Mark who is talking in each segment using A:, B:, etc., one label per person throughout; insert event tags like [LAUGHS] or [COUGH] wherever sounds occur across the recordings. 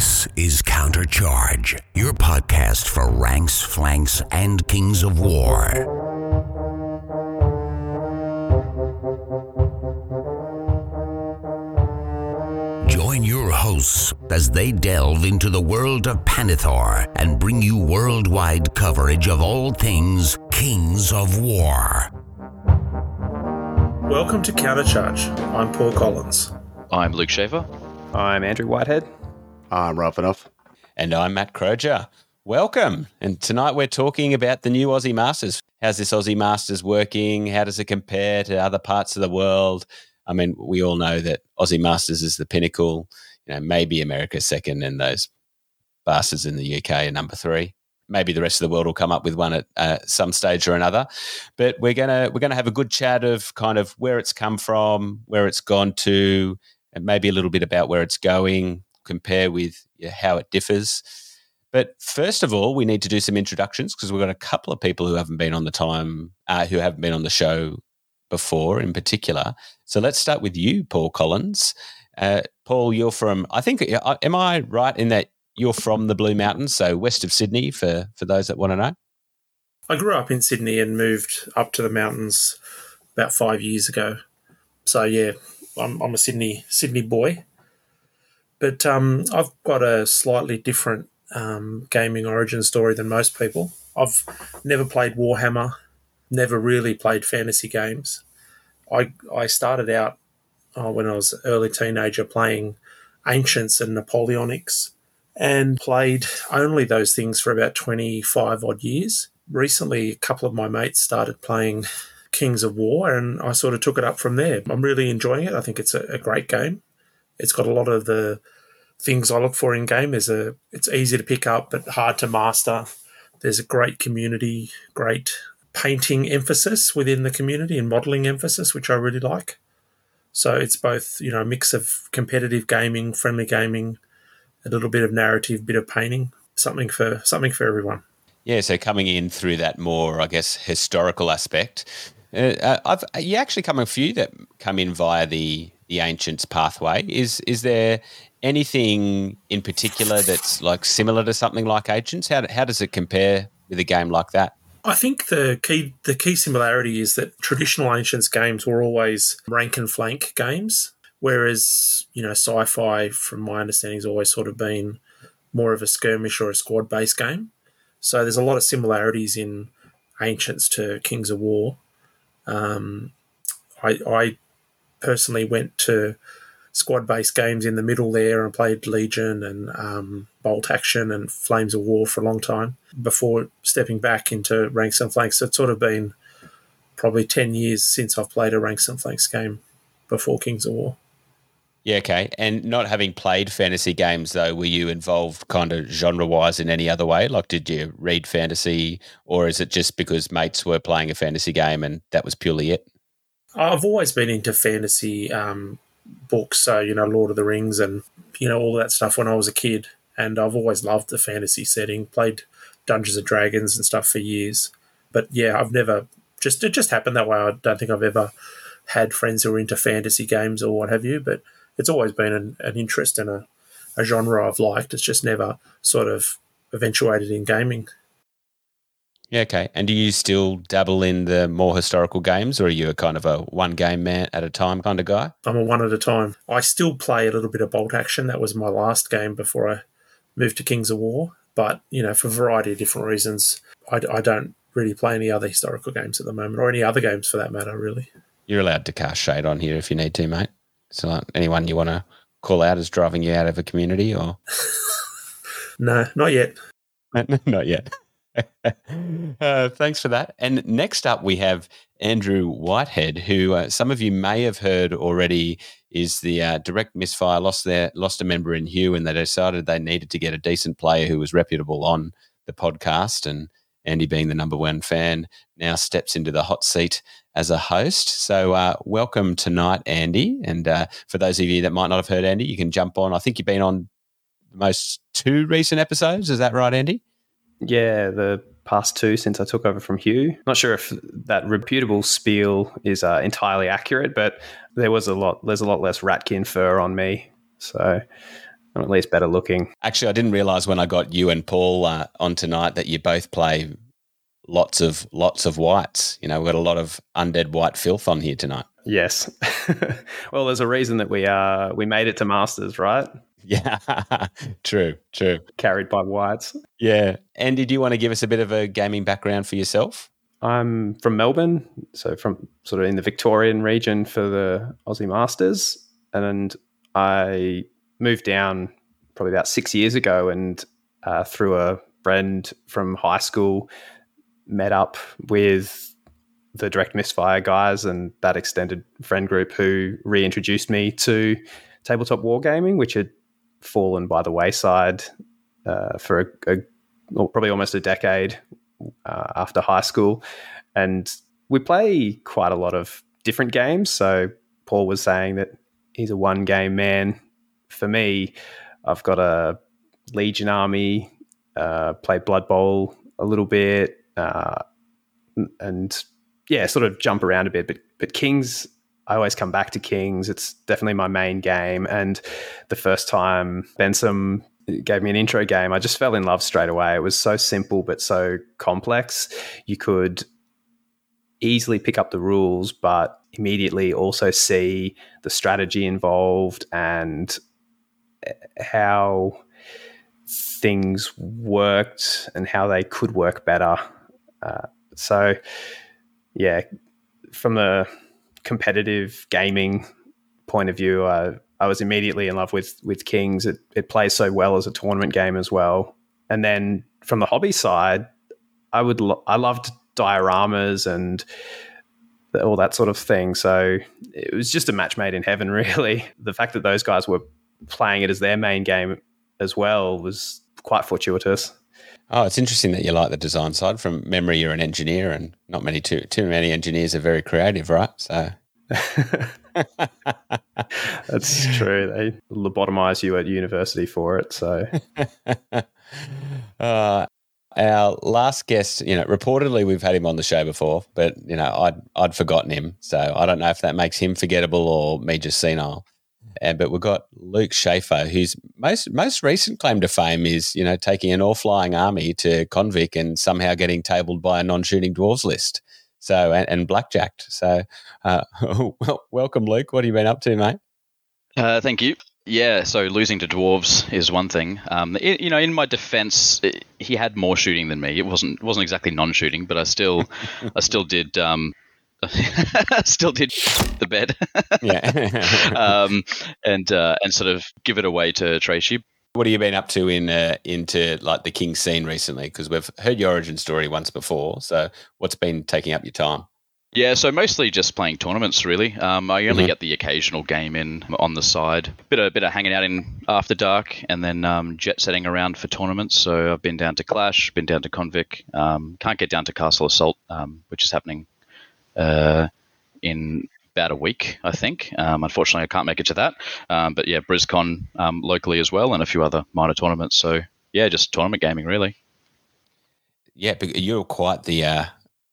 A: This is Countercharge, your podcast for ranks, flanks, and kings of war. Join your hosts as they delve into the world of Pannithor and bring you worldwide coverage of all things Kings of War.
B: Welcome to Countercharge. I'm Paul Collins.
C: I'm Luke Shaver.
D: I'm Andrew Whitehead.
E: I'm rough enough.
F: And I'm Matt Croger. Welcome. And tonight we're talking about the new Aussie Masters. How's this Aussie Masters working? How does it compare to other parts of the world? I mean, we all know that Aussie Masters is the pinnacle. You know, maybe America's second, and those bastards in the UK are number three. Maybe the rest of the world will come up with one at uh, some stage or another. But we're gonna we're gonna have a good chat of kind of where it's come from, where it's gone to, and maybe a little bit about where it's going, compare with how it differs. But first of all, we need to do some introductions because we've got a couple of people who haven't been on the time, uh, who haven't been on the show before in particular. So let's start with you, Paul Collins. Uh, Paul, you're from, I think, am I right in that you're from the Blue Mountains, so west of Sydney, for, for those that want to know?
B: I grew up in Sydney and moved up to the mountains about five years ago. So yeah, I'm, I'm a Sydney Sydney boy. But um, I've got a slightly different um, gaming origin story than most people. I've never played Warhammer, never really played fantasy games. I I started out uh, when I was an early teenager playing Ancients and Napoleonics, and played only those things for about twenty five odd years. Recently, a couple of my mates started playing Kings of War, and I sort of took it up from there. I'm really enjoying it. I think it's a, a great game. It's got a lot of the things I look for in game. There's a it's easy to pick up but hard to master. There's a great community, great painting emphasis within the community and modeling emphasis, which I really like. So it's both you know a mix of competitive gaming, friendly gaming, a little bit of narrative, bit of painting, something for something for everyone.
F: Yeah, so coming in through that more, I guess, historical aspect, uh, I've you actually come a few that come in via the the ancients pathway. Is is there anything in particular that's like similar to something like ancients? How how does it compare with a game like that?
B: I think the key the key similarity is that traditional ancients games were always rank and flank games, whereas you know sci-fi, from my understanding, has always sort of been more of a skirmish or a squad based game. So there's a lot of similarities in ancients to Kings of War. Um, I, I personally went to squad based games in the middle there and played Legion and um, Bolt Action and Flames of War for a long time before stepping back into Ranks and Flanks. So it's sort of been probably 10 years since I've played a Ranks and Flanks game before Kings of War.
F: Yeah, okay. And not having played fantasy games, though, were you involved kind of genre wise in any other way? Like, did you read fantasy, or is it just because mates were playing a fantasy game and that was purely it?
B: I've always been into fantasy um, books, so, you know, Lord of the Rings and, you know, all that stuff when I was a kid. And I've always loved the fantasy setting, played Dungeons and Dragons and stuff for years. But yeah, I've never just, it just happened that way. I don't think I've ever had friends who were into fantasy games or what have you, but it's always been an, an interest and a, a genre I've liked. It's just never sort of eventuated in gaming.
F: Yeah, okay. And do you still dabble in the more historical games, or are you a kind of a one game man at a time kind of guy?
B: I'm a one at a time. I still play a little bit of Bolt Action. That was my last game before I moved to Kings of War. But, you know, for a variety of different reasons, I, I don't really play any other historical games at the moment, or any other games for that matter, really.
F: You're allowed to cast shade on here if you need to, mate. So, anyone you want to call out as driving you out of a community, or [LAUGHS]
B: no, not yet. [LAUGHS]
F: not yet. [LAUGHS] uh, thanks for that. And next up, we have Andrew Whitehead, who uh, some of you may have heard already is the uh, direct misfire. Lost their lost a member in Hugh, and they decided they needed to get a decent player who was reputable on the podcast. And Andy, being the number one fan, now steps into the hot seat as a host. So, uh, welcome tonight, Andy. And uh, for those of you that might not have heard Andy, you can jump on. I think you've been on the most two recent episodes. Is that right, Andy?
D: Yeah, the past two since I took over from Hugh. Not sure if that reputable spiel is uh, entirely accurate, but there was a lot. There's a lot less Ratkin fur on me, so I'm at least better looking.
F: Actually, I didn't realize when I got you and Paul uh, on tonight that you both play lots of lots of whites. You know, we've got a lot of undead white filth on here tonight.
D: Yes. [LAUGHS] well, there's a reason that we uh we made it to masters, right?
F: Yeah, [LAUGHS] true, true.
D: Carried by whites.
F: Yeah. Andy, do you want to give us a bit of a gaming background for yourself?
D: I'm from Melbourne, so from sort of in the Victorian region for the Aussie Masters, and I moved down probably about six years ago, and uh, through a friend from high school, met up with the direct misfire guys and that extended friend group who reintroduced me to tabletop wargaming, which had fallen by the wayside uh, for a, a well, probably almost a decade uh, after high school. And we play quite a lot of different games. So Paul was saying that he's a one game man. For me, I've got a Legion army, uh, play Blood Bowl a little bit, uh, and yeah, sort of jump around a bit. But but Kings, I always come back to Kings. It's definitely my main game. And the first time Benson gave me an intro game, I just fell in love straight away. It was so simple but so complex. You could easily pick up the rules, but immediately also see the strategy involved and how things worked and how they could work better. Uh, so, yeah, from a competitive gaming point of view, I, I was immediately in love with with Kings. It, it plays so well as a tournament game as well. And then from the hobby side, I would lo- I loved dioramas and all that sort of thing. So it was just a match made in heaven, [LAUGHS] really. The fact that those guys were playing it as their main game as well was quite fortuitous.
F: Oh, it's interesting that you like the design side. From memory, you're an engineer, and not many too too many engineers are very creative, right? So [LAUGHS]
D: that's true. They lobotomize you at university for it. So, [LAUGHS]
F: uh, our last guest, you know, reportedly we've had him on the show before, but you know, I'd I'd forgotten him, so I don't know if that makes him forgettable or me just senile. But we've got Luke Schaefer, whose most most recent claim to fame is you know taking an all flying army to Convict and somehow getting tabled by a non shooting dwarves list. So and, and blackjacked. So uh, [LAUGHS] well, welcome, Luke. What have you been up to, mate?
C: Uh, thank you. Yeah, so losing to dwarves is one thing. Um, it, you know, in my defense, he had more shooting than me. It wasn't wasn't exactly non-shooting, but I still [LAUGHS] I still did um, [LAUGHS] still did [LAUGHS] the bed.
F: yeah. [LAUGHS]
C: um, and uh, and sort of give it away to Tracy.
F: What have you been up to in uh, into like the King scene recently? Because we've heard your origin story once before. So what's been taking up your time?
C: Yeah, so mostly just playing tournaments. Really, um, I only
F: Mhm.
C: get the occasional game in on the side. Bit of bit of hanging out in after dark, and then um, jet setting around for tournaments. So I've been down to Clash, been down to Convict. Um, can't get down to Castle Assault, um, which is happening in about a week, I think. Um, unfortunately, I can't make it to that. Um, but yeah, BrizCon um, locally as well, and a few other minor tournaments. So yeah, just tournament gaming really.
F: Yeah, but you're quite the uh,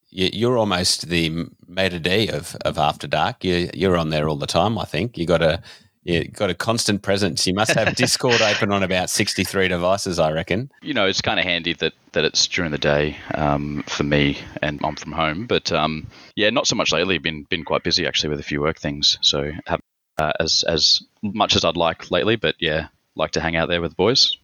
F: you- you're almost the maitre d of, of After Dark. You you're on there all the time. I think you got a you got a constant presence. You must have Discord [LAUGHS] open on about sixty three devices. I reckon.
C: you know, it's kind of handy that, that it's during the day um, for me, and I'm from home. But um, yeah, not so much lately. Been been quite busy actually with a few work things. So have uh, as as much as I'd like lately. But yeah, like to hang out there with the boys.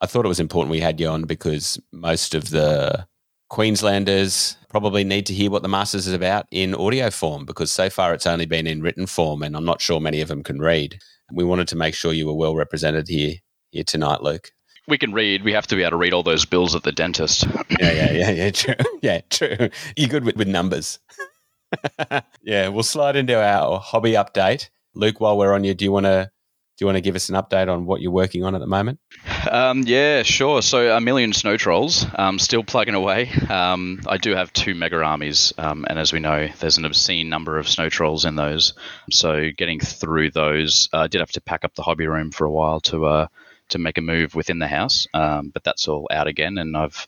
F: I thought it was important we had you on because most of the Queenslanders probably need to hear what the Masters is about in audio form because so far it's only been in written form and I'm not sure many of them can read. We wanted to make sure you were well represented here here tonight, Luke.
C: We can read. We have to be able to read all those bills at the dentist. [LAUGHS]
F: Yeah, yeah, yeah, yeah, [LAUGHS] true. Yeah, true. You're good with, with numbers. [LAUGHS] yeah, we'll slide into our hobby update. Luke, while we're on you, do you want to do you want to give us an update on what you're working on at the moment?
C: Um, yeah, sure. So a million snow trolls, um, still plugging away. Um, I do have two mega armies, um, and as we know, there's an obscene number of snow trolls in those. So getting through those, uh, I did have to pack up the hobby room for a while to uh, to make a move within the house, um, but that's all out again, and I've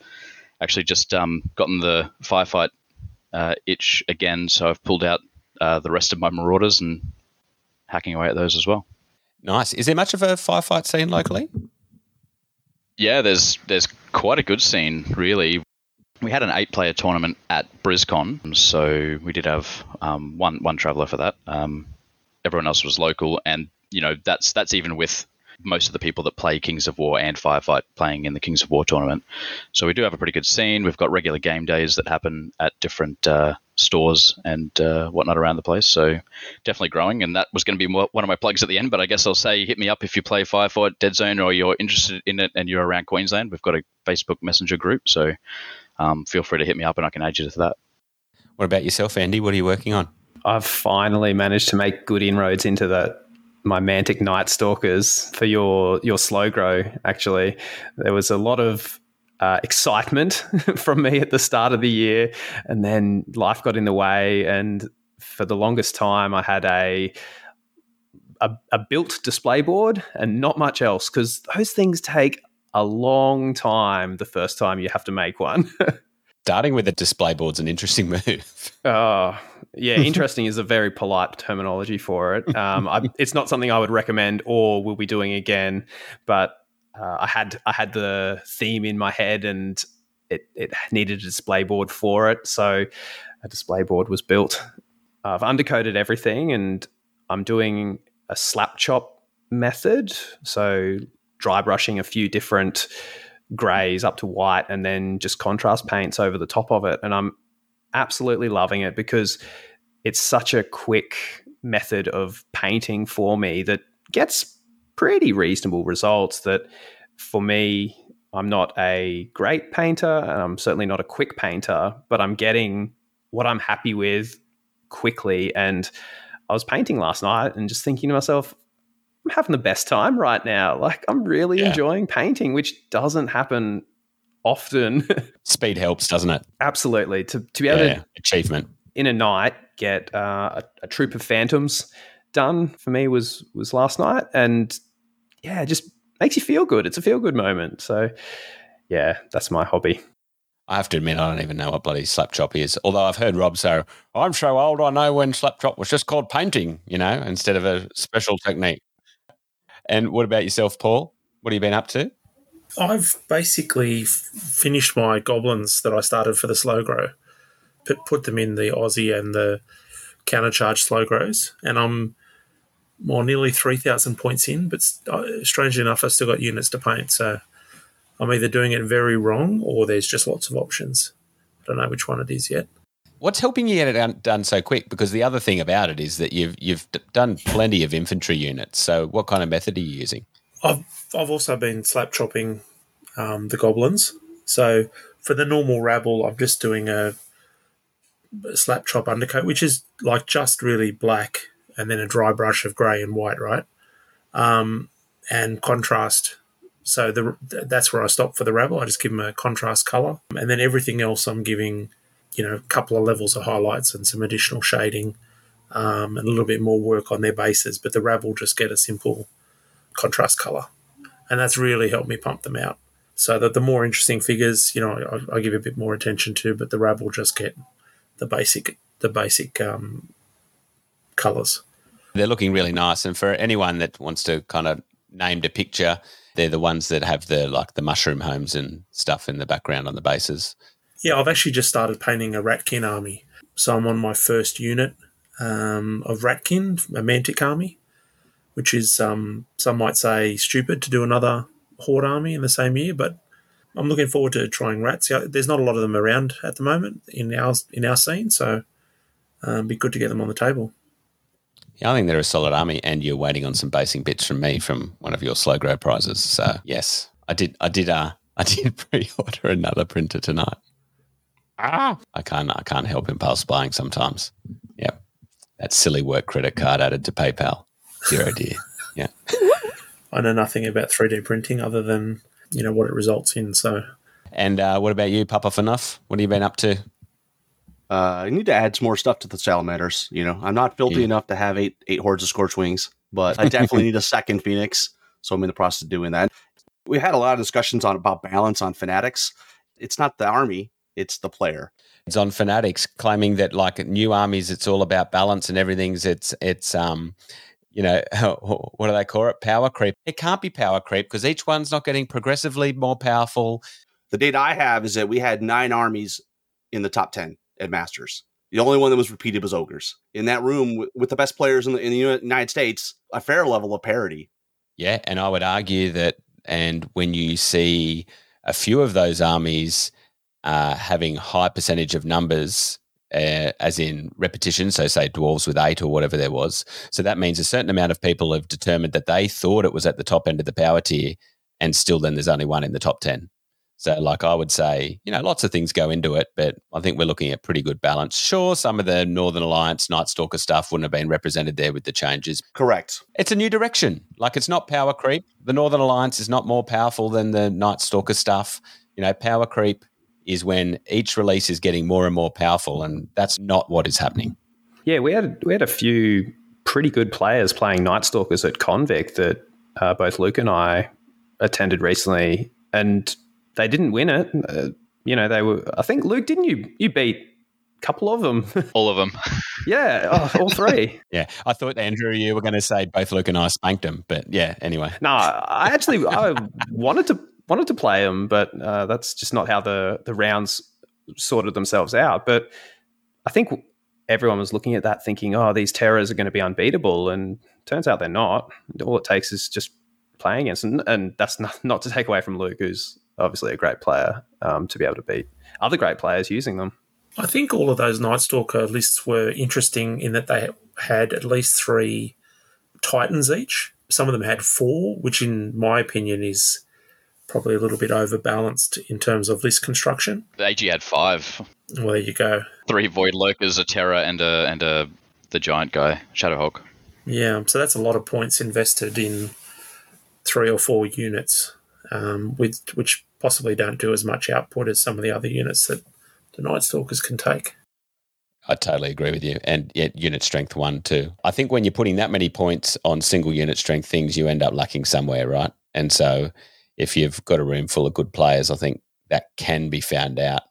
C: actually just um, gotten the firefight uh, itch again, so I've pulled out uh, the rest of my marauders and hacking away at those as well.
F: Nice. Is there much of a firefight scene locally?
C: Yeah, there's there's quite a good scene, really. We had an eight-player tournament at BrisCon, so we did have um, one one traveller for that. Um, everyone else was local, and you know that's that's even with most of the people that play Kings of War and Firefight playing in the Kings of War tournament. So we do have a pretty good scene. We've got regular game days that happen at different uh, stores and uh, whatnot around the place. So definitely growing. And that was going to be one of my plugs at the end. But I guess I'll say hit me up if you play Firefight Dead Zone or you're interested in it and you're around Queensland. We've got a Facebook Messenger group. So um, feel free to hit me up and I can add you to that.
F: What about yourself, Andy? What are you working on?
D: I've finally managed to make good inroads into that my Mantic Night Stalkers for your your slow grow. Actually, there was a lot of uh, excitement [LAUGHS] from me at the start of the year, and then life got in the way. And for the longest time, I had a a, a built display board and not much else because those things take a long time. The first time you have to make one. [LAUGHS]
F: Starting with a display board's an interesting [LAUGHS] move.
D: Oh, yeah, interesting is a very polite terminology for it. [LAUGHS] Um, I, it's not something I would recommend or will be doing again. But uh, I had I had the theme in my head, and it it needed a display board for it, so a display board was built. I've undercoated everything, and I'm doing a slap chop method, so dry brushing a few different grays up to white, and then just contrast paints over the top of it, and I'm absolutely loving it because it's such a quick method of painting for me that gets pretty reasonable results that for me I'm not a great painter and I'm certainly not a quick painter but I'm getting what I'm happy with quickly. And I was painting last night and just thinking to myself I'm having the best time right now like I'm really yeah. enjoying painting which doesn't happen often. [LAUGHS]
F: Speed helps, doesn't it?
D: Absolutely. To, to be able yeah, to
F: achievement
D: in a night get uh, a, a, troop of phantoms done for me was was last night, and yeah, it just makes you feel good. It's a feel good moment. So yeah, that's my hobby.
F: I have to admit, I don't even know what bloody slap chop is. Although I've heard Rob say, "I'm so old, I know when slap chop was just called painting," you know, instead of a special technique. And what about yourself, Paul? What have you been up to?
B: I've basically f- finished my goblins that I started for the slow grow, put, put them in the Aussie and the countercharge slow grows, and I'm more nearly 3,000 points in, but uh, strangely enough, I've still got units to paint. So I'm either doing it very wrong or there's just lots of options. I don't know which one it is yet.
F: What's helping you get it done so quick? Because the other thing about it is that you've you've done plenty of infantry units. So what kind of method are you using?
B: I've I've also been slap chopping um, the goblins. So for the normal rabble, I'm just doing a, a slap chop undercoat, which is like just really black, and then a dry brush of grey and white, right? Um, and contrast. So the that's where I stop for the rabble. I just give them a contrast color, and then everything else I'm giving, you know, a couple of levels of highlights and some additional shading, um, and a little bit more work on their bases. But the rabble just get a simple contrast color, and that's really helped me pump them out. So that the more interesting figures, you know, I, I give a bit more attention to, but the rabble just get the basic the basic um, colors.
F: They're looking really nice, and for anyone that wants to kind of name a picture, they're the ones that have the like the mushroom homes and stuff in the background on the bases.
B: Yeah, I've actually just started painting a Ratkin army, so I'm on my first unit um, of Ratkin, a Mantic army, which is um, some might say stupid to do another horde army in the same year, but I'm looking forward to trying rats. There's not a lot of them around at the moment in our in our scene, so um, be good to get them on the table.
F: Yeah, I think they're a solid army, and you're waiting on some basing bits from me from one of your slow grow prizes. So yes, I did. I did. Uh, [LAUGHS] I did [LAUGHS] pre-order another printer tonight. Ah, I can't. I can't help impulse buying sometimes. Yep, that silly work credit card added to PayPal. Your idea. Yeah. [LAUGHS]
B: I know nothing about 3D printing other than, you know, what it results in. So.
F: And uh, what about you, Papa Enough? What have you been up to?
E: Uh, I need to add some more stuff to the salamanders. You know, I'm not filthy yeah. enough to have eight eight hordes of scorch wings, but I definitely [LAUGHS] need a second phoenix. So I'm in the process of doing that. We had a lot of discussions on about balance on fanatics. It's not the army; it's the player.
F: It's on fanatics claiming that like new armies, it's all about balance and everything's it's it's um you know, [LAUGHS] what do they call it? Power creep. It can't be power creep because each one's not getting progressively more powerful.
E: The data I have is that we had nine armies in the top 10 at Masters. The only one that was repeated was Ogres. In that room with the best players in the, in the United States, a fair level of parity.
F: Yeah. And I would argue that, and when you see a few of those armies uh, having high percentage of numbers uh, as in repetition. So, say dwarves with eight or whatever there was. So, that means a certain amount of people have determined that they thought it was at the top end of the power tier, and still then there's only one in the top 10. So, like I would say, you know, lots of things go into it, but I think we're looking at pretty good balance. Sure, some of the Northern Alliance Night Stalker stuff wouldn't have been represented there with the changes.
E: Correct.
F: It's a new direction. Like it's not power creep. The Northern Alliance is not more powerful than the Night Stalker stuff. You know, power creep is when each release is getting more and more powerful, and that's not what is happening.
D: Yeah, we had we had a few pretty good players playing Night Stalkers at Convict that uh, both Luke and I attended recently, and they didn't win it. Uh, you know, they were. I think Luke, didn't you? You beat a couple of them. [LAUGHS]
C: All of them.
D: yeah, oh, all three. [LAUGHS]
F: yeah, I thought Andrew, you were going to say both Luke and I spanked them, but yeah. Anyway,
D: no, I actually I wanted to wanted to play them, but uh, that's just not how the the rounds sorted themselves out. But I think everyone was looking at that thinking, oh, these terrors are going to be unbeatable, and turns out they're not. All it takes is just playing against, and, and that's not, not to take away from Luke, who's obviously a great player, um, to be able to beat other great players using them.
B: I think all of those Night Stalker lists were interesting in that they had at least three Titans each. Some of them had four, which, in my opinion, is probably a little bit overbalanced in terms of list construction.
C: The AG had five.
B: Well, there you go.
C: Three Void Lurkers, a Terror, and a and a the giant guy, Shadowhawk.
B: Yeah, so that's a lot of points invested in three or four units, um, with which possibly don't do as much output as some of the other units that the Night Stalkers can take.
F: I totally agree with you. And yet, unit strength one, too. I think when you're putting that many points on single unit strength things, you end up lacking somewhere, right? And so if you've got a room full of good players, I think that can be found out,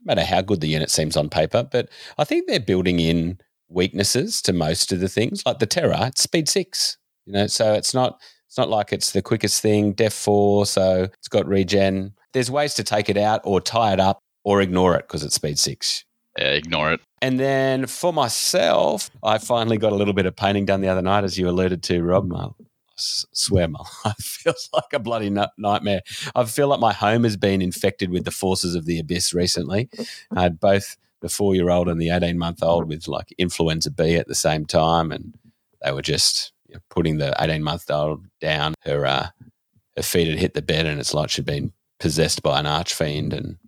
F: no matter how good the unit seems on paper. But I think they're building in weaknesses to most of the things, like the Terror, it's speed six, you know, so it's not it's not like it's the quickest thing, def four, so it's got regen. There's ways to take it out or tie it up or ignore it because it's speed six.
C: Yeah, ignore it.
F: And then for myself, I finally got a little bit of painting done the other night, as you alluded to, Rob swear my [LAUGHS] life feels like a bloody nightmare. I feel like my home has been infected with the forces of the abyss recently. I had both the four year old and the 18 month old with like influenza B at the same time. And they were just you know, putting the 18 month old down. Her, uh, her feet had hit the bed and it's like she'd been possessed by an archfiend and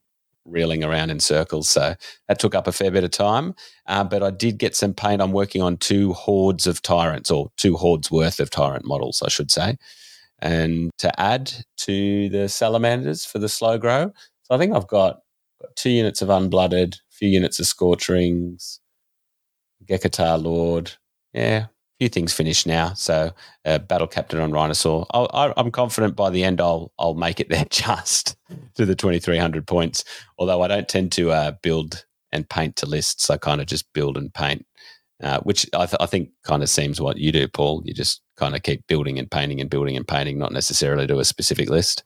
F: reeling around in circles. So that took up a fair bit of time. Uh, but I did get some paint. I'm working on two hordes of tyrants, or two hordes worth of tyrant models, I should say. And to add to the salamanders for the slow grow. So I think I've got, got two units of unblooded, a few units of scorch wings, Gekatar Lord. Yeah, few things finished now. So, uh, battle captain on Rhinosaur. i am confident by the end I'll I'll make it there [LAUGHS] just to the 2300 points. Although I don't tend to uh, build and paint to lists. I kind of just build and paint, uh, which I, th- I think kind of seems what you do, Paul. You just kind of keep building and painting and building and painting, not necessarily to a specific list.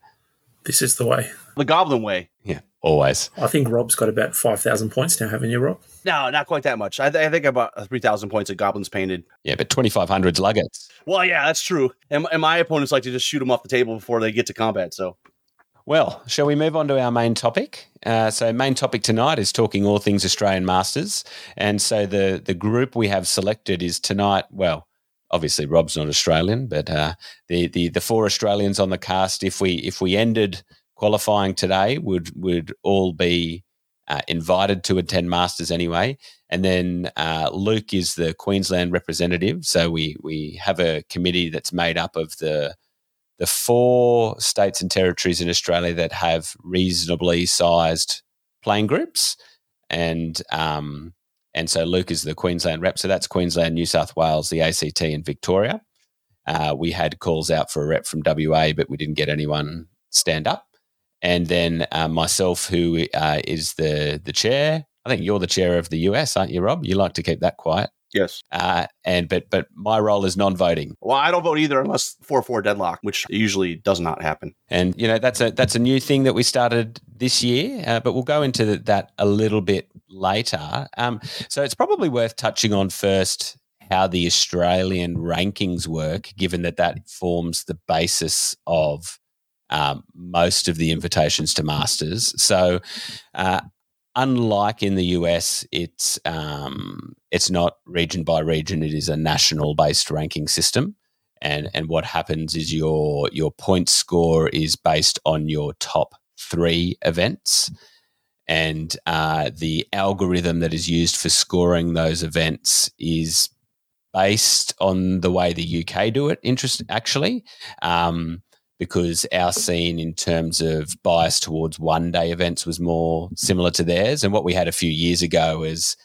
B: This is the way.
E: The Goblin way.
F: Yeah, always.
B: I think Rob's got about 5,000 points now, haven't you, Rob?
E: No, not quite that much. I, th- I think about 3,000 points of Goblins painted.
F: Yeah, but 2,500's Luggets.
E: Well, yeah, that's true. And, and my opponents like to just shoot them off the table before they get to combat, so.
F: Well, shall we move on to our main topic? Uh, so, main topic tonight is talking all things Australian Masters, and so the the group we have selected is tonight. Well, obviously Rob's not Australian, but uh, the the the four Australians on the cast. If we if we ended qualifying today, would would all be uh, invited to attend Masters anyway. And then uh, Luke is the Queensland representative, so we we have a committee that's made up of the the four states and territories in Australia that have reasonably sized playing groups, and um, and so Luke is the Queensland rep. So that's Queensland, New South Wales, the ACT, and Victoria. Uh, we had calls out for a rep from WA, but we didn't get anyone stand up. And then uh, myself, who uh, is the the chair. I think you're the chair of the US, aren't you, Rob? You like to keep that quiet.
E: Yes.
F: Uh, and but but my role is non-voting.
E: Well, I don't vote either unless four four deadlock, which usually does not happen.
F: And you know that's a that's a new thing that we started this year, uh, but we'll go into that a little bit later. Um, so it's probably worth touching on first how the Australian rankings work, given that that forms the basis of um, most of the invitations to masters. So, uh, unlike in the US, it's um, it's not region by region. It is a national based ranking system, and and what happens is your your point score is based on your top three events. And uh, the algorithm that is used for scoring those events is based on the way the UK do it. Interest actually, um, because our scene in terms of bias towards one day events was more similar to theirs. And what we had a few years ago is,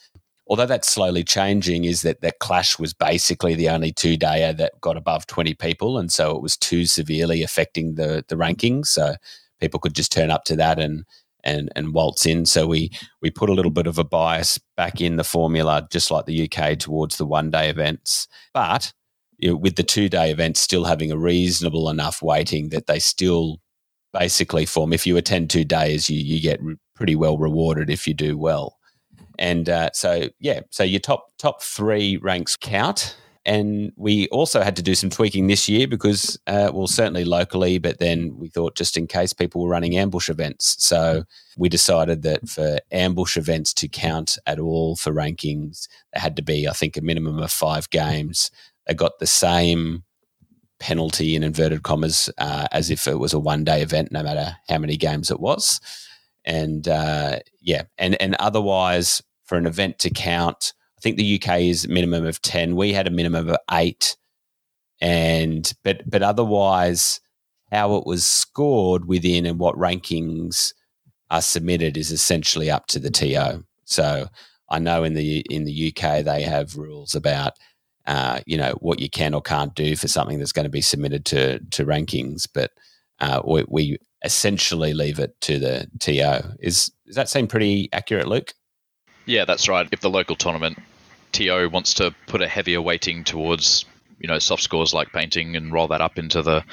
F: although that's slowly changing, is that that Clash was basically the only two dayer that got above 20 people. And so it was too severely affecting the, the rankings. So people could just turn up to that and, and, and waltz in. So we, we put a little bit of a bias back in the formula, just like the UK, towards the one day events. But with the two day events still having a reasonable enough weighting that they still basically form. If you attend two days, you, you get re- pretty well rewarded if you do well. And uh, so, yeah, so your top top three ranks count. And we also had to do some tweaking this year because, uh, well, certainly locally, but then we thought just in case people were running ambush events. So we decided that for ambush events to count at all for rankings, there had to be, I think, a minimum of five games they got the same penalty in inverted commas uh, as if it was a one day event, no matter how many games it was. And uh, yeah, and and otherwise for an event to count, I think the UK is minimum of ten. We had a minimum of eight, and but but otherwise, how it was scored within and what rankings are submitted is essentially up to the TO. So I know in the in the UK they have rules about uh, you know what you can or can't do for something that's going to be submitted to to rankings, but uh, we, we, essentially leave it to the TO. Is does that seem pretty accurate, Luke?
C: Yeah, that's right. If the local tournament TO wants to put a heavier weighting towards you know soft scores like painting and roll that up into the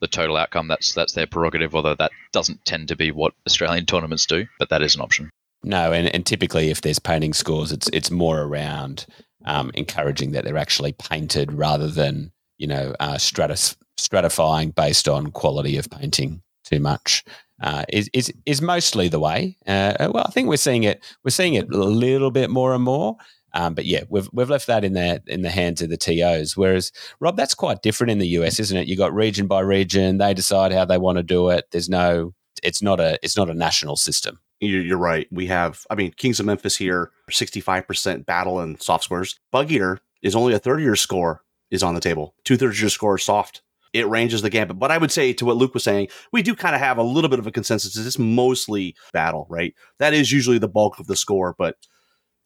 C: the total outcome, that's that's their prerogative. Although that doesn't tend to be what Australian [LAUGHS] tournaments do, but that is an option.
F: No, and, and typically if there's painting scores, it's it's more around um, encouraging that they're actually painted rather than you know uh, stratifying based on quality of painting too much. Uh, is, is is mostly the way. Uh, well, I think we're seeing it. We're seeing it a little bit more and more. Um, but yeah, we've we've left that in the in the hands of the TOs. Whereas Rob, that's quite different in the US, isn't it? You got region by region. They decide how they want to do it. There's no. It's not a. It's not a national system
E: you're right. We have, I mean, Kings of Memphis here, 65% battle and soft scores. Bug Eater is only a third of your score is on the table. Two thirds of your score is soft. It ranges the gambit. But I would say to what Luke was saying, we do kind of have a little bit of a consensus. It's mostly battle, right? That is usually the bulk of the score, but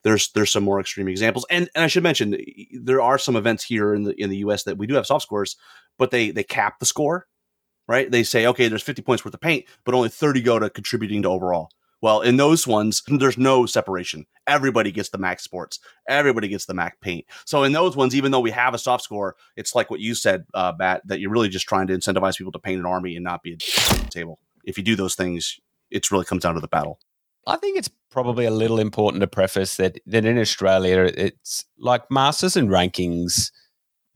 E: there's there's some more extreme examples. And and I should mention there are some events here in the in the US that we do have soft scores, but they they cap the score, right? They say, okay, there's 50 points worth of paint, but only 30 go to contributing to overall. Well, in those ones, there's no separation. Everybody gets the max sports. Everybody gets the Mac paint. So in those ones, even though we have a soft score, it's like what you said, uh, Bat, that you're really just trying to incentivize people to paint an army and not be a [LAUGHS] table. If you do those things, it really comes down to the battle.
F: I think it's probably a little important to preface that that in Australia, it's like masters and rankings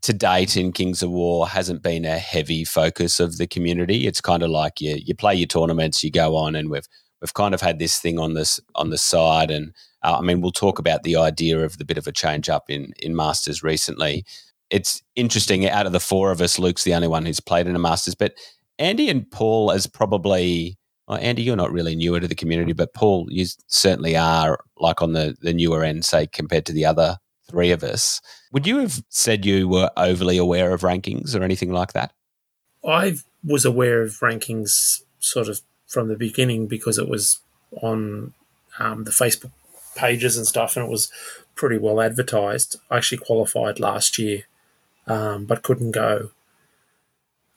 F: to date in Kings of War hasn't been a heavy focus of the community. It's kind of like you you play your tournaments, you go on, and we've we've kind of had this thing on this on the side, and uh, I mean, we'll talk about the idea of the bit of a change up in in Masters recently. It's interesting. Out of the four of us, Luke's the only one who's played in a Masters, but Andy and Paul as probably. Well, Andy, you're not really newer to the community, but Paul, you certainly are like on the, the newer end, say, compared to the other three of us. Would you have said you were overly aware of rankings or anything like that?
B: I was aware of rankings sort of from the beginning because it was on um, the Facebook pages and stuff, and it was pretty well advertised. I actually qualified last year, um, but couldn't go.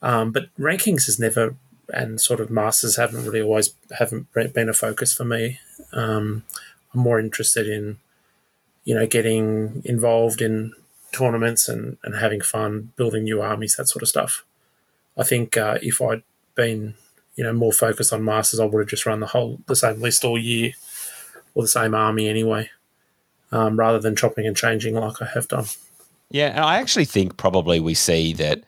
B: Um, but rankings has never, and sort of masters haven't really always haven't been a focus for me. Um, I'm more interested in you know, getting involved in tournaments and, and having fun, building new armies, that sort of stuff. I think uh, if I'd been, you know, more focused on masters, I would have just run the whole the same list all year, or the same army anyway, um, rather than chopping and changing like I have done.
F: Yeah, and I actually think probably we see that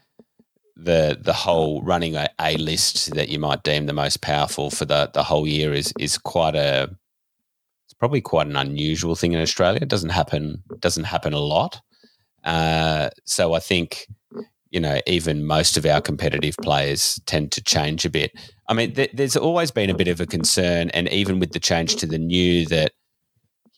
F: the the whole running a, a list that you might deem the most powerful for the the whole year is is quite a it's probably quite an unusual thing in Australia. It doesn't happen doesn't happen a lot. Uh, so I think you know even most of our competitive players tend to change a bit. I mean, th- there's always been a bit of a concern, and even with the change to the new that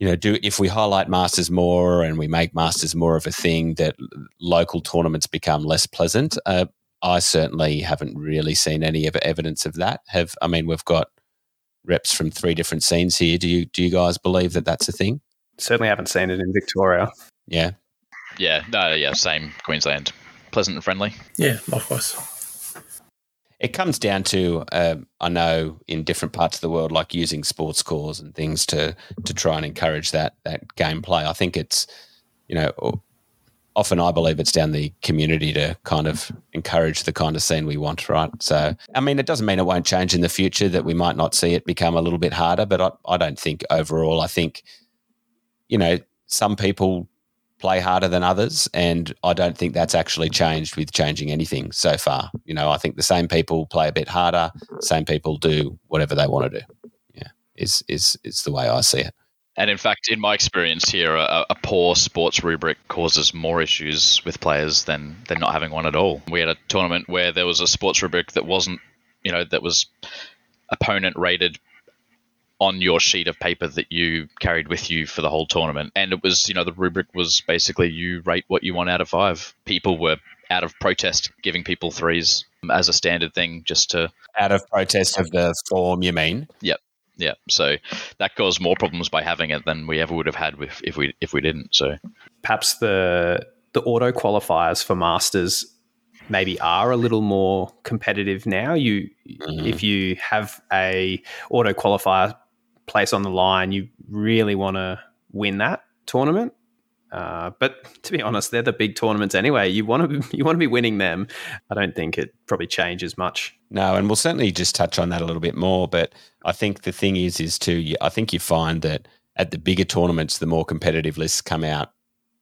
F: you know, do if we highlight masters more and we make masters more of a thing, that local tournaments become less pleasant. Uh, I certainly haven't really seen any evidence of that. Have I mean, we've got reps from three different scenes here. Do you do you guys believe that that's a thing?
D: Certainly haven't seen it in Victoria.
F: Yeah.
C: Yeah. No. Yeah. Same. Queensland. Pleasant and friendly.
B: Yeah. Likewise.
F: It comes down to uh, I know in different parts of the world, like using sports scores and things to to try and encourage that that gameplay. I think it's you know often I believe it's down the community to kind of encourage the kind of scene we want, right? So, I mean, it doesn't mean it won't change in the future that we might not see it become a little bit harder, but I, I don't think overall, I think, you know, some people play harder than others. And I don't think that's actually changed with changing anything so far. You know, I think the same people play a bit harder, same people do whatever they want to do. Yeah, is is is the way I see it.
C: And in fact, in my experience here, a, a, poor sports rubric causes more issues with players than than not having one at all. We had a tournament where there was a sports rubric that wasn't, you know, that was opponent rated on your sheet of paper that you carried with you for the whole tournament. And it was, you know, the rubric was basically you rate what you want out of five. People were out of protest giving people threes as a standard thing just to.
F: Out of protest of the form, you mean?
C: Yep. Yeah, so that caused more problems by having it than we ever would have had with if we if we didn't. So
D: perhaps the the auto qualifiers for masters maybe are a little more competitive now. You mm-hmm. if you have a auto qualifier place on the line, you really want to win that tournament. Uh, but [LAUGHS] to be honest, they're the big tournaments anyway. You want to [LAUGHS] you want to be winning them. I don't think it probably changes much.
F: No, and we'll certainly just touch on that a little bit more. But I think the thing is, is too. I think you find that at the bigger tournaments, the more competitive lists come out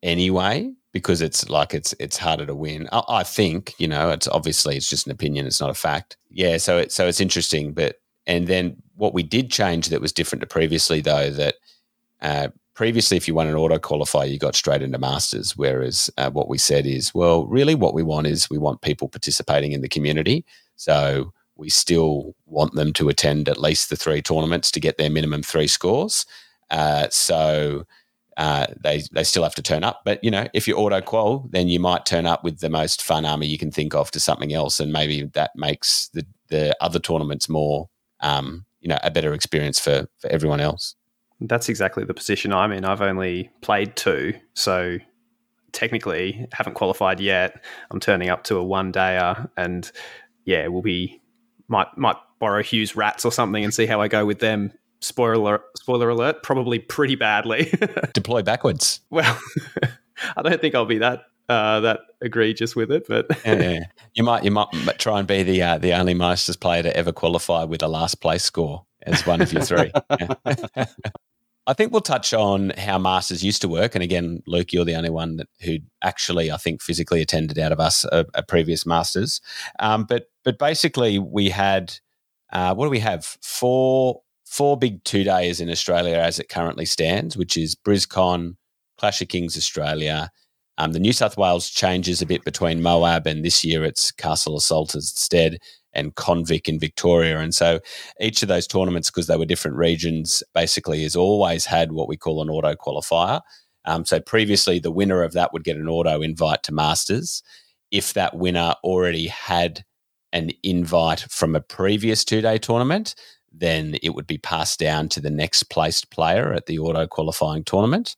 F: anyway because it's like it's it's harder to win. I, I think you know it's obviously it's just an opinion. It's not a fact. Yeah, so it, so it's interesting. But and then what we did change that was different to previously though that. Uh, previously, if you won an auto qualifier, you got straight into masters. Whereas uh, what we said is, well, really, what we want is we want people participating in the community. So we still want them to attend at least the three tournaments to get their minimum three scores. Uh, so uh, they they still have to turn up. But you know, if you auto qual, then you might turn up with the most fun army you can think of to something else, and maybe that makes the the other tournaments more, um, you know, a better experience for for everyone else.
D: That's exactly the position I'm in. I've only played two, so technically haven't qualified yet. I'm turning up to a one dayer, and yeah, we'll be might might borrow Hugh's rats or something and see how I go with them. Spoiler spoiler alert, probably pretty badly. [LAUGHS]
F: Deploy backwards.
D: Well, [LAUGHS] I don't think I'll be that uh, that egregious with it, but
F: yeah, yeah. [LAUGHS] you might you might try and be the uh, the only Masters player to ever qualify with a last place score as one of your three. [LAUGHS] [LAUGHS] I think we'll touch on how masters used to work. And again, Luke, you're the only one that who actually, I think, physically attended out of us a, a previous masters. Um, but but basically, we had uh, what do we have? Four four big two days in Australia as it currently stands, which is BrisCon, Clash of Kings Australia. Um, the New South Wales changes a bit between Moab and this year it's Castle Assault instead and Convic in Victoria. And so each of those tournaments, because they were different regions, basically has always had what we call an auto qualifier. Um, so previously, the winner of that would get an auto invite to Masters. If that winner already had an invite from a previous two day tournament, then it would be passed down to the next placed player at the auto qualifying tournament.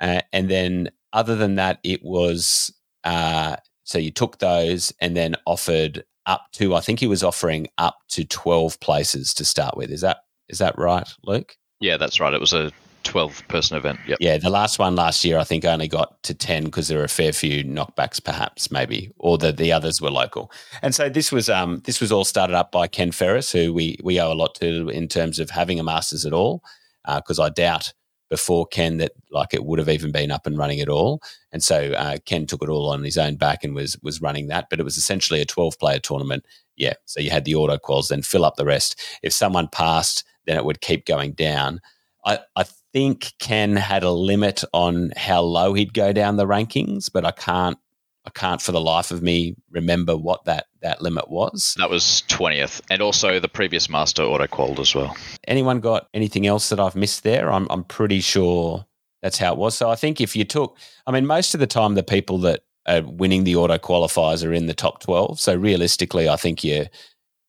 F: Uh, and then, other than that, it was uh, so you took those and then offered up to I think he was offering up to 12 places to start with. Is that is that right, Luke?
C: Yeah, that's right. It was a 12 person event. Yep.
F: Yeah, the last one last year, I think only got to 10 because there were a fair few knockbacks, perhaps, maybe, or the, the others were local. And so this was um, this was all started up by Ken Ferris, who we, we owe a lot to in terms of having a Masters at all, because uh, I doubt before Ken that like it would have even been up and running at all. And so uh, Ken took it all on his own back and was was running that. But it was essentially a 12 player tournament. Yeah. So you had the auto quals, then fill up the rest. If someone passed, then it would keep going down. I, I think Ken had a limit on how low he'd go down the rankings, but I can't I can't for the life of me remember what that, that limit was.
C: That was 20th. And also the previous master auto qualified as well.
F: Anyone got anything else that I've missed there? I'm, I'm pretty sure that's how it was. So I think if you took, I mean, most of the time the people that are winning the auto qualifiers are in the top 12. So realistically, I think you're,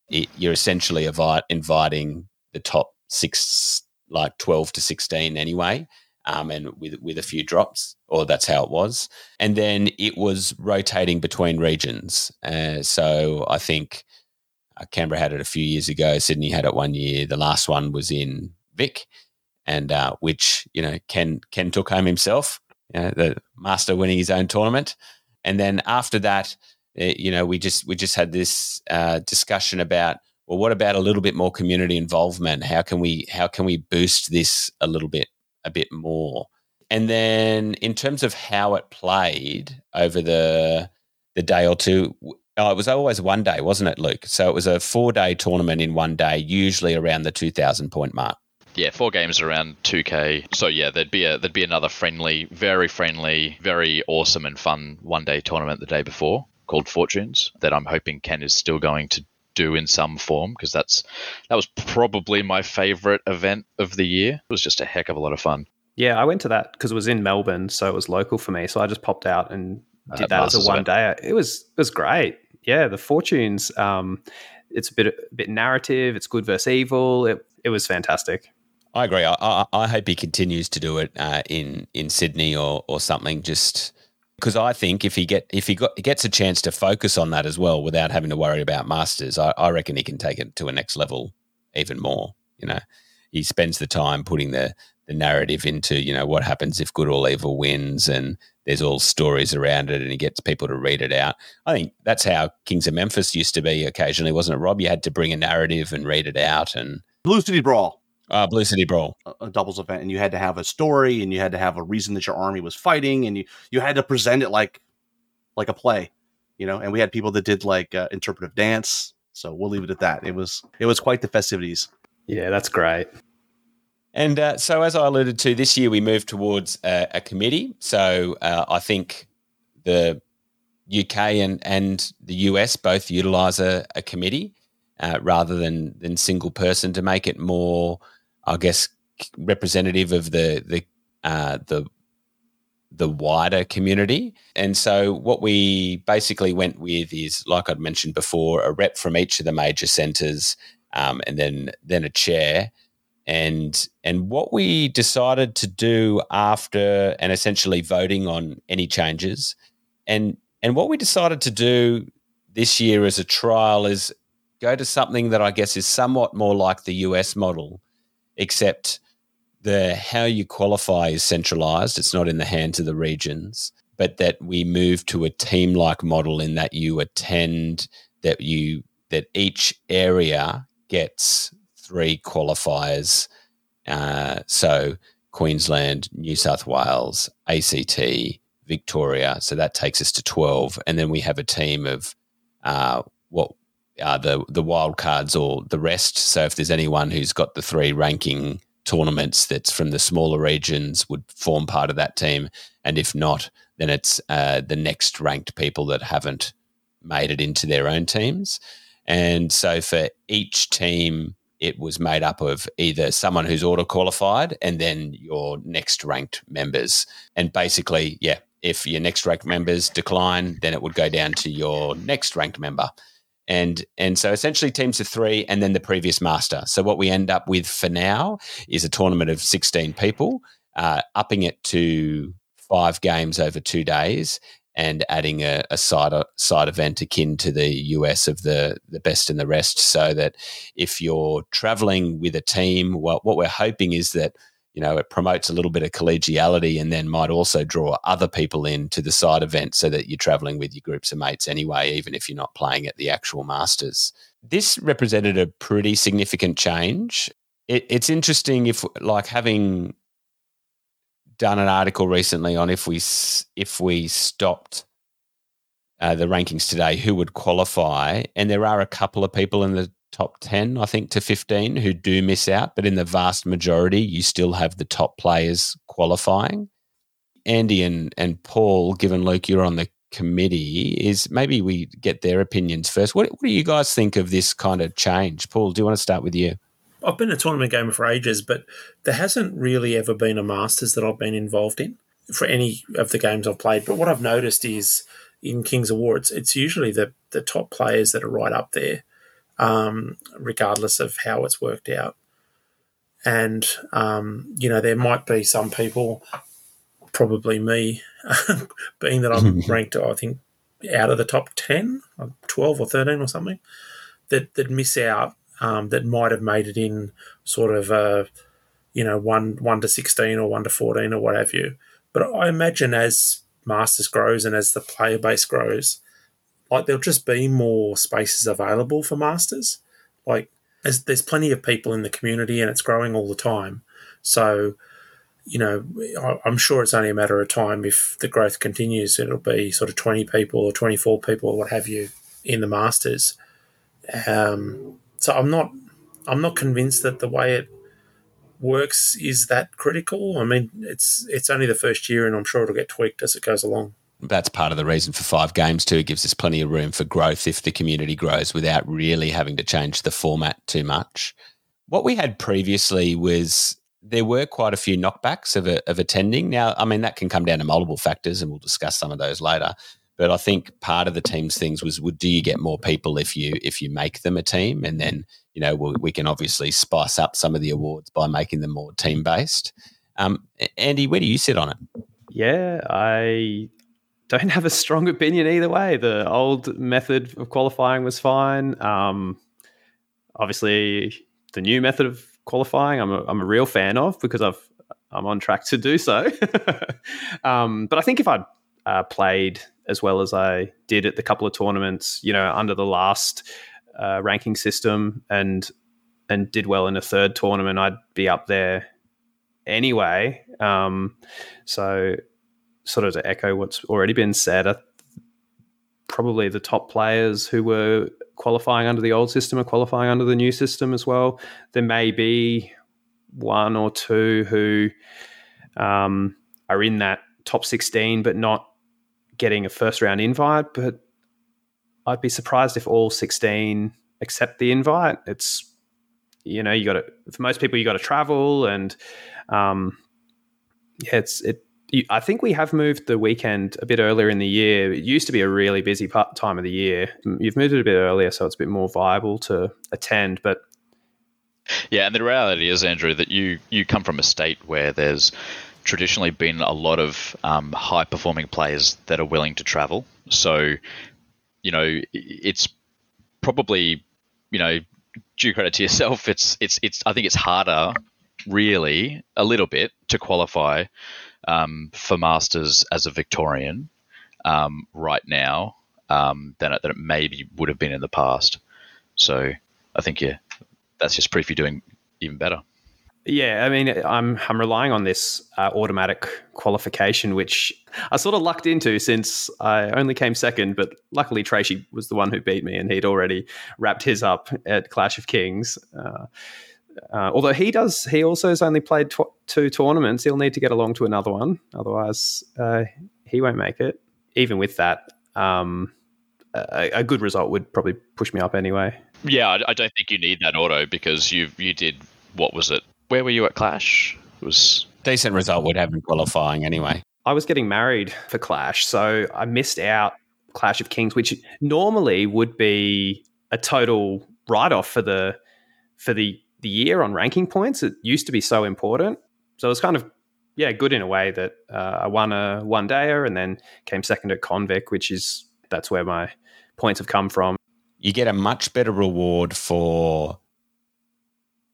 F: you're essentially inviting the top six like 12 to 16 anyway, um, and with, with a few drops, or that's how it was. And then it was rotating between regions. Uh, so I think uh, Canberra had it a few years ago, Sydney had it one year. The last one was in Vic, and uh, which, you know, Ken, Ken took home himself, you know, the master winning his own tournament. And then after that, uh, you know, we just we just had this uh, discussion about well, what about a little bit more community involvement? How can we how can we boost this a little bit a bit more? And then in terms of how it played over the the day or two, oh, it was always one day, wasn't it, Luke? So it was a four day tournament in one day, usually around the two thousand point mark.
C: Yeah, four games around 2k. So yeah, there'd be a there'd be another friendly, very friendly, very awesome and fun one day tournament the day before called Fortunes that I'm hoping Ken is still going to do in some form because that's that was probably my favorite event of the year. It was just a heck of a lot of fun.
D: Yeah, I went to that because it was in Melbourne, so it was local for me. So I just popped out and uh, did uh, that as a one day. It was it was great. Yeah, the fortunes. Um, it's a bit a bit narrative. It's good versus evil. It it was fantastic.
F: I agree. I, I, I hope he continues to do it uh, in in Sydney or or something. Just because I think if he get if he got gets a chance to focus on that as well without having to worry about masters, I, I reckon he can take it to a next level even more. You know, he spends the time putting the the narrative into you know what happens if good or evil wins, and there's all stories around it, and he gets people to read it out. I think that's how Kings of Memphis used to be occasionally, wasn't it, Rob? You had to bring a narrative and read it out, and
E: Blue City Brawl.
F: Uh, Blue City Brawl,
E: a, a, doubles event, and you had to have a story, and you had to have a reason that your army was fighting, and you you had to present it like like a play, you know. And we had people that did like uh, interpretive dance. So we'll leave it at that. It was it was quite the festivities.
D: Yeah, that's great.
F: And uh, so, as I alluded to, this year we moved towards a, a committee. So uh, I think the UK and, and the US both utilise a, a committee uh, rather than than single person to make it more I guess, representative of the the uh, the the wider community. And so what we basically went with is, like I'd mentioned before, a rep from each of the major centres, um, and then then a chair. And and what we decided to do after and essentially voting on any changes, and and what we decided to do this year as a trial is go to something that I guess is somewhat more like the US model, except the how you qualify is centralized. It's not in the hands of the regions, but that we move to a team like model in that you attend that you that each area gets three qualifiers. Uh, so Queensland, New South Wales, ACT, Victoria. So that takes us to 12. And then we have a team of uh, what uh, the the wild cards or the rest. So if there's anyone who's got the three ranking tournaments that's from the smaller regions would form part of that team, and if not, then it's uh, the next ranked people that haven't made it into their own teams. And so for each team, it was made up of either someone who's auto qualified and then your next ranked members. And basically, yeah, if your next ranked members decline, then it would go down to your next ranked member and and so essentially teams of three and then the previous master. So what we end up with for now is a tournament of 16 people uh, upping it to five games over two days and adding a, a side side event akin to the US of the the best and the rest so that if you're traveling with a team what, what we're hoping is that you know, it promotes a little bit of collegiality and then might also draw other people in to the side event so that you're traveling with your groups of mates anyway, even if you're not playing at the actual Masters. This represented a pretty significant change. It, it's interesting if, like, having done an article recently on if we if we stopped uh, the rankings today, who would qualify, and there are a couple of people in the top 10, I think, to 15 who do miss out, but in the vast majority, you still have the top players qualifying. Andy and, and Paul, given Luke, you're on the committee, is maybe we get their opinions first. What, what do you guys think of this kind of change? Paul, do you want to start with you?
B: I've been a tournament gamer for ages, but there hasn't really ever been a Masters that I've been involved in for any of the games I've played. But what I've noticed is in Kings of War, it's, it's usually the, the top players that are right up there um, regardless of how it's worked out. And, um, you know, there might be some people, probably me, [LAUGHS] being that I'm [LAUGHS] ranked, I think, out of the top 10, 12 or 13 or something, that, that miss out, um, that might have made it in sort of, uh, you know, 1, 1 to 16 or 1 to 14 or what have you. But I imagine as Masters grows and as the player base grows, like there'll just be more spaces available for masters. Like there's, plenty of people in the community and it's growing all the time. So, you know, I'm sure it's only a matter of time if the growth continues. It'll be sort of 20 people or 24 people or what have you in the masters. Um, so I'm not I'm not convinced that the way it works is that critical. I mean, it's it's only the first year, and I'm sure it'll get tweaked as it goes along
F: that's part of the reason for five games too. It gives us plenty of room for growth if the community grows without really having to change the format too much. What we had previously was there were quite a few knockbacks of, a, of attending. Now, I mean, that can come down to multiple factors, and we'll discuss some of those later. But I think part of the team's things was, would do you get more people if you if you make them a team, and then you know we'll, we can obviously spice up some of the awards by making them more team based. Um, Andy, where do you sit on it?
D: Yeah, I don't have a strong opinion either way. The old method of qualifying was fine. Um, obviously, the new method of qualifying, I'm a, I'm a real fan of because I've I'm on track to do so. [LAUGHS] um, but I think if I'd uh, played as well as I did at the couple of tournaments, you know, under the last uh, ranking system, and and did well in a third tournament, I'd be up there anyway. Um, so sort of to echo what's already been said, uh, probably the top players who were qualifying under the old system are qualifying under the new system as well. There may be one or two who um, are in that top 16 but not getting a first round invite. But I'd be surprised if all 16 accept the invite. It's, you know, you got to, for most people, you got to travel and, um, yeah, it's, it, I think we have moved the weekend a bit earlier in the year. It used to be a really busy part, time of the year. You've moved it a bit earlier, so it's a bit more viable to attend. But
C: yeah, and the reality is, Andrew, that you you come from a state where there's traditionally been a lot of um, high performing players that are willing to travel. So, you know, it's probably you know due credit to yourself. It's it's it's. I think it's harder, really, a little bit to qualify um, for Masters as a Victorian um, right now um, than, it, than it maybe would have been in the past. So I think yeah, that's just proof you're doing even better.
D: Yeah, I mean, I'm I'm relying on this uh, automatic qualification, which I sort of lucked into since I only came second. But luckily, Tracy was the one who beat me, and he'd already wrapped his up at Clash of Kings. Uh, uh, although he does, he also has only played tw- two tournaments. He'll need to get along to another one, otherwise uh, he won't make it. Even with that, um, a, a, good result would probably push me up anyway.
C: Yeah, I, I, don't think you need that auto because you you did what was it? Where were you at Clash? It was
F: decent result would have in qualifying anyway.
D: I was getting married for Clash, so I missed out Clash of Kings, which normally would be a total write off for the for the the year on ranking points. It used to be so important. So it was kind of, yeah, good in a way that uh, I won a one dayer and then came second at Convic, which is, that's where my points have come from.
F: You get a much better reward for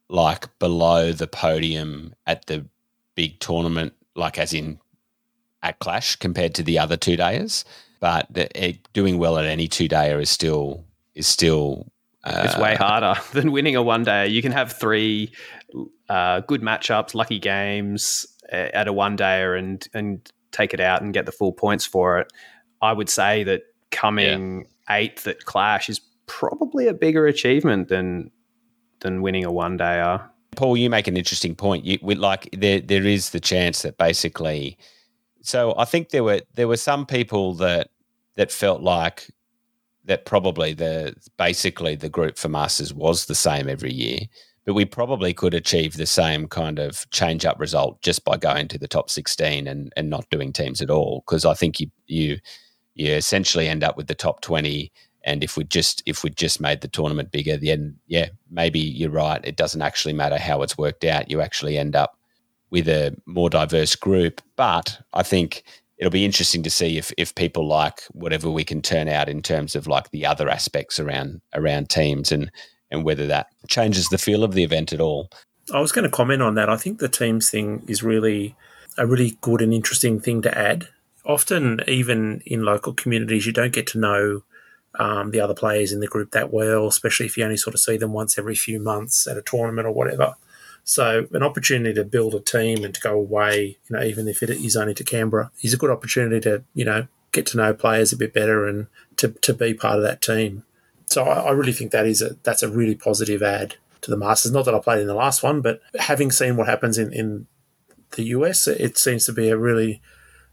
F: like below the podium at the big tournament, like as in at Clash compared to the other two days. But the, it, doing well at any two dayer is still is still
D: it's way harder [LAUGHS] than winning a one day. You can have three uh, good matchups, lucky games uh, at a one dayer, and and take it out and get the full points for it. I would say that coming yeah. eighth at Clash is probably a bigger achievement than than winning a one dayer.
F: Paul, you make an interesting point. You like there there is the chance that basically. So I think there were there were some people that that felt like that probably the basically the group for Masters was the same every year, but we probably could achieve the same kind of change up result just by going to the top sixteen and and not doing teams at all. Because I think you you you essentially end up with the top twenty and if we just if we just made the tournament bigger, then yeah, maybe you're right. It doesn't actually matter how it's worked out. You actually end up with a more diverse group. But I think it'll be interesting to see if if people like whatever we can turn out in terms of like the other aspects around around teams and and whether that changes the feel of the event at all.
B: I was going to comment on that. I think the teams thing is really a really good and interesting thing to add. Often, even in local communities, you don't get to know um, the other players in the group that well, especially if you only sort of see them once every few months at a tournament or whatever. So an opportunity to build a team and to go away, you know, even if it is only to Canberra, is a good opportunity to, you know, get to know players a bit better and to, to be part of that team. So I, I really think that is a that's a really positive add to the Masters. Not that I played in the last one, but having seen what happens in, in the US, it seems to be a really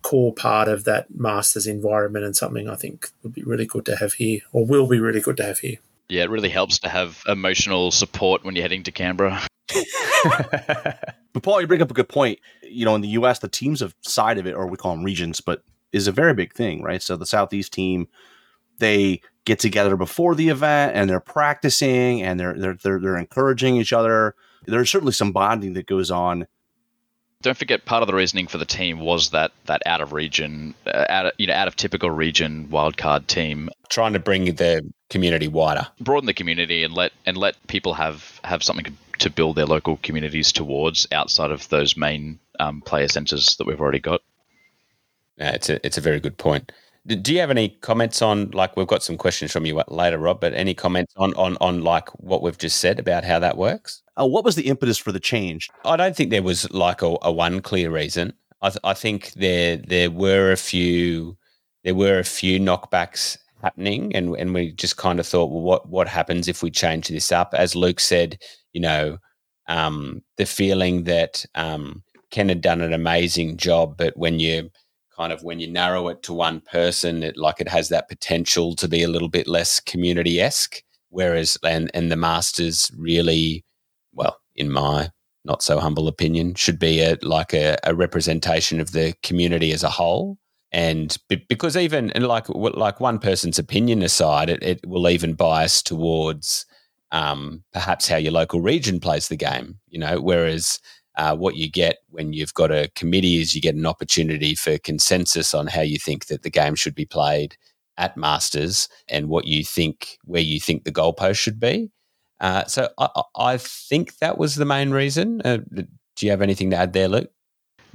B: core part of that master's environment and something I think would be really good to have here, or will be really good to have here.
C: Yeah, it really helps to have emotional support when you're heading to Canberra.
E: But Paul, you bring up a good point. You know, in the U.S., the teams of side of it, or we call them regions, but is a very big thing, right? So the Southeast team, they get together before the event and they're practicing and they're they're they're, they're encouraging each other. There's certainly some bonding that goes on
C: don't forget part of the reasoning for the team was that that out of region, uh, out of, you know, out of typical region wildcard team,
F: trying to bring the community wider,
C: broaden the community, and let and let people have have something to build their local communities towards outside of those main um, player centers that we've already got.
F: Yeah, it's a it's a very good point. Do you have any comments on like we've got some questions from you later, Rob? But any comments on on on like what we've just said about how that works?
E: Uh, what was the impetus for the change?
F: I don't think there was like a, a one clear reason. I, th- I think there there were a few there were a few knockbacks happening, and and we just kind of thought, well, what what happens if we change this up? As Luke said, you know, um, the feeling that um, Ken had done an amazing job, but when you kind of when you narrow it to one person, it like it has that potential to be a little bit less community esque. Whereas and and the masters really, in my not so humble opinion, should be a like a, a representation of the community as a whole. And because even and like like one person's opinion aside, it, it will even bias towards um, perhaps how your local region plays the game. You know, whereas uh, what you get when you've got a committee is you get an opportunity for consensus on how you think that the game should be played at Masters and what you think, where you think the goalpost should be. Uh, so I, I, think that was the main reason. Uh, do you have anything to add there, Luke?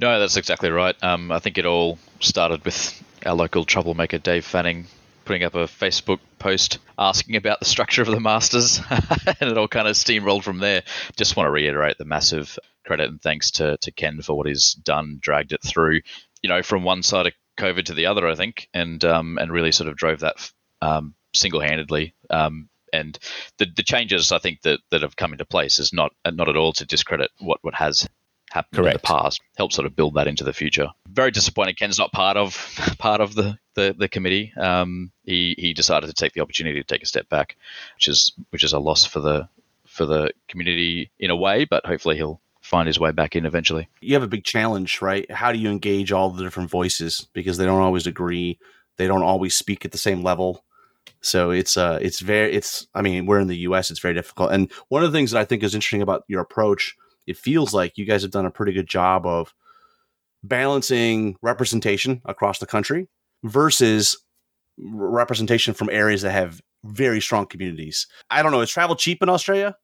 C: No, that's exactly right. Um, I think it all started with our local troublemaker, Dave Fanning, putting up a Facebook post asking about the structure of the Masters, [LAUGHS] and it all kind of steamrolled from there. Just want to reiterate the massive credit and thanks to, to Ken for what he's done, dragged it through, you know, from one side of COVID to the other, I think, and um, and really sort of drove that um, single handedly. Um, and the the changes I think that, that have come into place is not not at all to discredit what what has happened Correct. in the past. Help sort of build that into the future. Very disappointed Ken's not part of [LAUGHS] part of the the, the committee. Um, he he decided to take the opportunity to take a step back, which is which is a loss for the for the community in a way, but hopefully he'll find his way back in eventually.
E: You have a big challenge, right? How do you engage all the different voices because they don't always agree, they don't always speak at the same level. So it's uh it's very it's I mean we're in the US it's very difficult. And one of the things that I think is interesting about your approach, it feels like you guys have done a pretty good job of balancing representation across the country versus representation from areas that have very strong communities. I don't know, is travel cheap in Australia?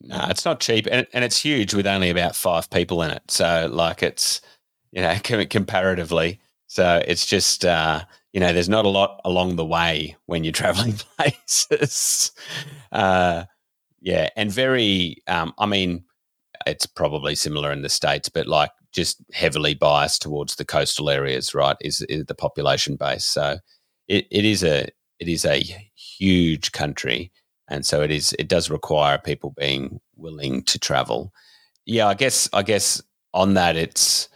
F: No, it's not cheap, and and it's huge with only about five people in it. So like it's you know [LAUGHS] comparatively, so it's just uh, you know there's not a lot along the way when you're [LAUGHS] traveling places. Uh, yeah, and very. Um, I mean, it's probably similar in the states, but like just heavily biased towards the coastal areas. Right, is, is the population base? So it, it is a it is a huge country, and so it is. It does require people being willing to travel. Yeah, I guess. I guess on that, it's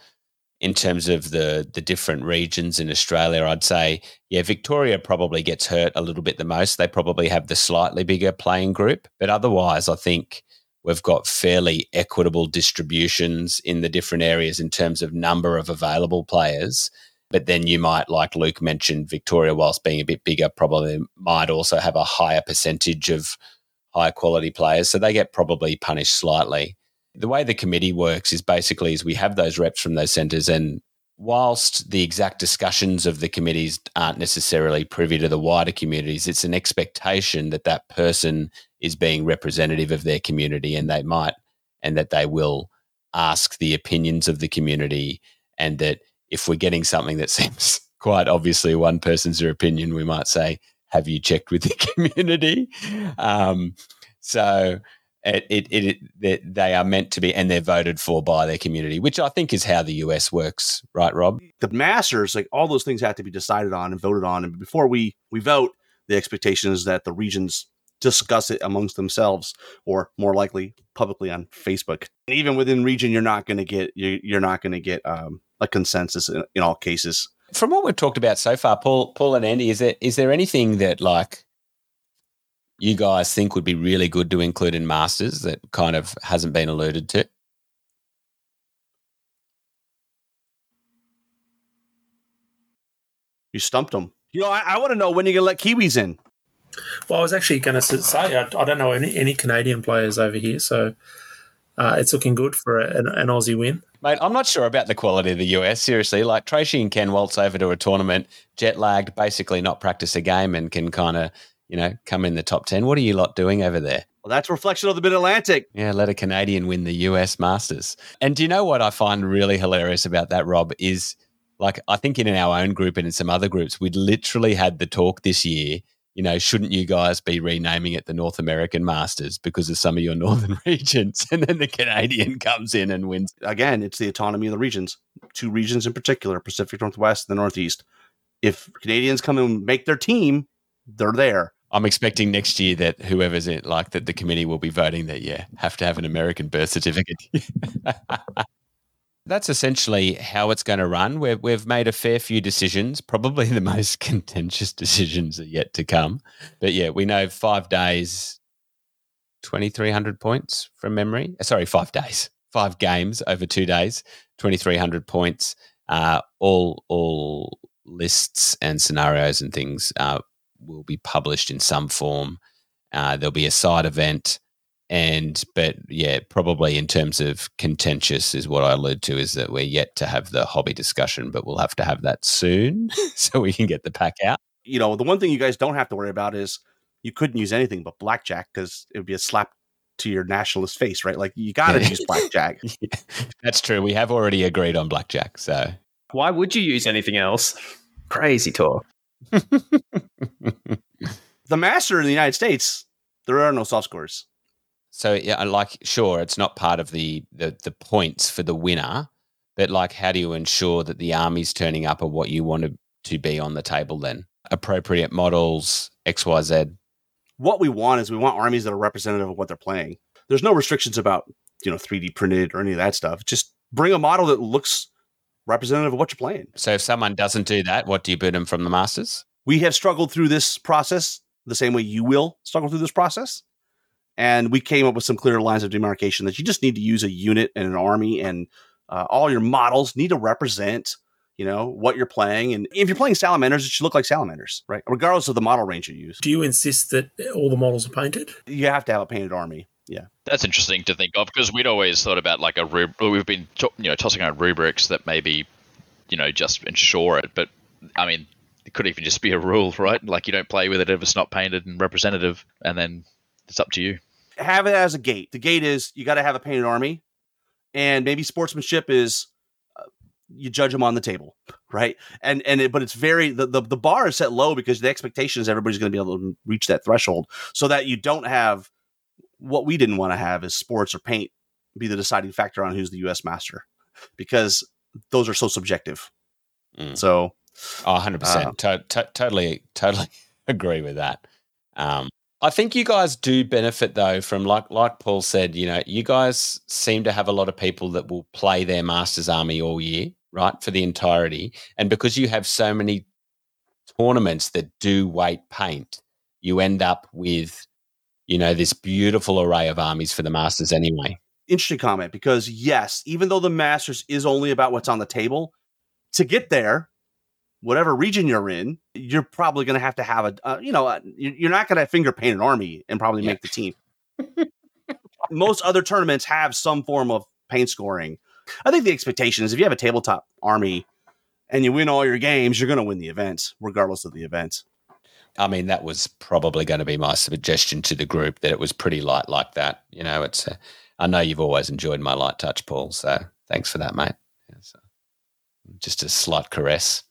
F: in terms of the the different regions in Australia, I'd say, yeah, Victoria probably gets hurt a little bit the most. They probably have the slightly bigger playing group, but otherwise, I think we've got fairly equitable distributions in the different areas in terms of number of available players. But then you might, like Luke mentioned, Victoria, whilst being a bit bigger, probably might also have a higher percentage of high quality players. So they get probably punished slightly the way the committee works is basically is we have those reps from those centres and whilst the exact discussions of the committees aren't necessarily privy to the wider communities it's an expectation that that person is being representative of their community and they might and that they will ask the opinions of the community and that if we're getting something that [LAUGHS] seems quite obviously one person's opinion we might say have you checked with the [LAUGHS] community? Um, so it, it, it, it, they are meant to be and they're voted for by their community, which I think is how the US works, right, Rob?
E: The masters, like all those things have to be decided on and voted on. And before we, we vote, the expectation is that the regions discuss it amongst themselves or more likely publicly on Facebook. And even within region, you're not going to get, you're, you're not going to get um, a consensus in, in all cases.
F: From what we've talked about so far, Paul, Paul and Andy, is there, is there anything that like you guys think would be really good to include in Masters that kind of hasn't been alluded to?
E: You stumped them. You know, I, I want to know when you're going to let Kiwis in.
B: Well, I was actually going to say, I, I, don't know any, any Canadian players over here, so uh, it's looking good for a, an, an, Aussie win.
F: Mate, I'm not sure about the quality of the US, seriously. Like, Tracy and Ken waltz over to a tournament, jet lagged, basically not practice a game, and can kind of you know, come in the top 10. What are you lot doing over there?
E: Well, that's reflection of the Mid Atlantic.
F: Yeah, let a Canadian win the US Masters. And do you know what I find really hilarious about that, Rob? Is like, I think in our own group and in some other groups, we'd literally had the talk this year. You know, shouldn't you guys be renaming it the North American Masters because of some of your [LAUGHS] northern regions? And then the Canadian [LAUGHS] comes in and wins.
E: Again, it's the autonomy of the regions. Two regions in particular Pacific Northwest and the Northeast. If Canadians come and make their team, they're there.
F: I'm expecting next year that whoever's it, like that the committee will be voting that yeah have to have an American birth certificate. [LAUGHS] That's essentially how it's going to run. We've we've made a fair few decisions. Probably the [LAUGHS] most contentious decisions are yet to come. But yeah, we know five days, twenty three hundred points from memory. Uh, sorry, five days, five games over two days, twenty three hundred points. Uh, all all lists and scenarios and things uh, will be published in some form. Uh, there'll be a side event, and but yeah, probably in terms of contentious is what I allude to is that we're yet to have the hobby discussion, but we'll have to have that soon [LAUGHS] [LAUGHS] so we can get the pack out.
E: You know, the one thing you guys don't have to worry about is you couldn't use anything but blackjack because it would be a slap to your nationalist face, right? Like you got to use blackjack. [LAUGHS]
F: yeah, that's true. We have already agreed on blackjack, so
D: why would you use anything else? Crazy talk.
E: The master in the United States, there are no soft scores.
F: So yeah, I like sure, it's not part of the, the the points for the winner, but like how do you ensure that the armies turning up are what you want to, to be on the table then? Appropriate models, XYZ.
E: What we want is we want armies that are representative of what they're playing. There's no restrictions about, you know, 3D printed or any of that stuff. Just bring a model that looks representative of what you're playing.
F: So if someone doesn't do that, what do you boot them from the Masters?
E: We have struggled through this process the same way you will struggle through this process. And we came up with some clear lines of demarcation that you just need to use a unit and an army, and uh, all your models need to represent, you know, what you're playing. And if you're playing salamanders, it should look like salamanders, right? Regardless of the model range you use.
B: Do you insist that all the models are painted?
E: You have to have a painted army. Yeah,
C: that's interesting to think of because we'd always thought about like a rub- we've been you know tossing around rubrics that maybe you know just ensure it, but I mean it could even just be a rule, right? Like you don't play with it if it's not painted and representative, and then it's up to you.
E: have it as a gate. The gate is you got to have a painted army, and maybe sportsmanship is uh, you judge them on the table, right? And and it, but it's very the, the the bar is set low because the expectation is everybody's going to be able to reach that threshold, so that you don't have what we didn't want to have is sports or paint be the deciding factor on who's the U.S. master because those are so subjective.
F: Mm.
E: So,
F: Oh, 100%.
E: Uh,
F: to- to- totally, totally [LAUGHS] agree with that. Um, I think you guys do benefit though from like like Paul said, you know, you guys seem to have a lot of people that will play their Masters Army all year, right? For the entirety. And because you have so many tournaments that do weight paint, you end up with, you know, this beautiful array of armies for the Masters anyway.
E: interesting comment because yes, even though the Masters is only about what's on the table, to get there, whatever region you're in, you're probably going to have to have a, uh, you know, uh, you- you're not going to finger paint an army and probably
F: Yeah.
E: make the team. [LAUGHS] Most other tournaments have some form of paint scoring. I think the expectation is if you have a tabletop army and you win all your games, you're going to win the event, regardless of the event.
F: I mean, that was probably going to be my suggestion to the group that it was pretty light like that. You know, it's. A, I know you've always enjoyed my light touch, Paul. So thanks for that, mate. Yeah, so just a slight caress.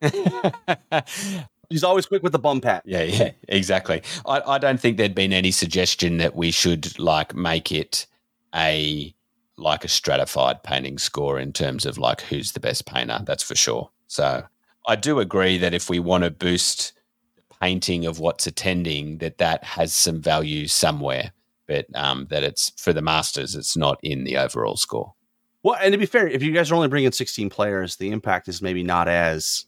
F: [LAUGHS]
E: He's always quick with the bum pat.
F: Yeah, yeah, exactly. I, I don't think there'd been any suggestion that we should like make it a like a stratified painting score in terms of like who's the best painter. That's for sure. So I do agree that if we want to boost painting of what's attending, that that has some value somewhere, but um, that it's for the masters, it's not in the overall score.
E: Well, and to be fair, if you guys are only bringing 16 players, the impact is maybe not as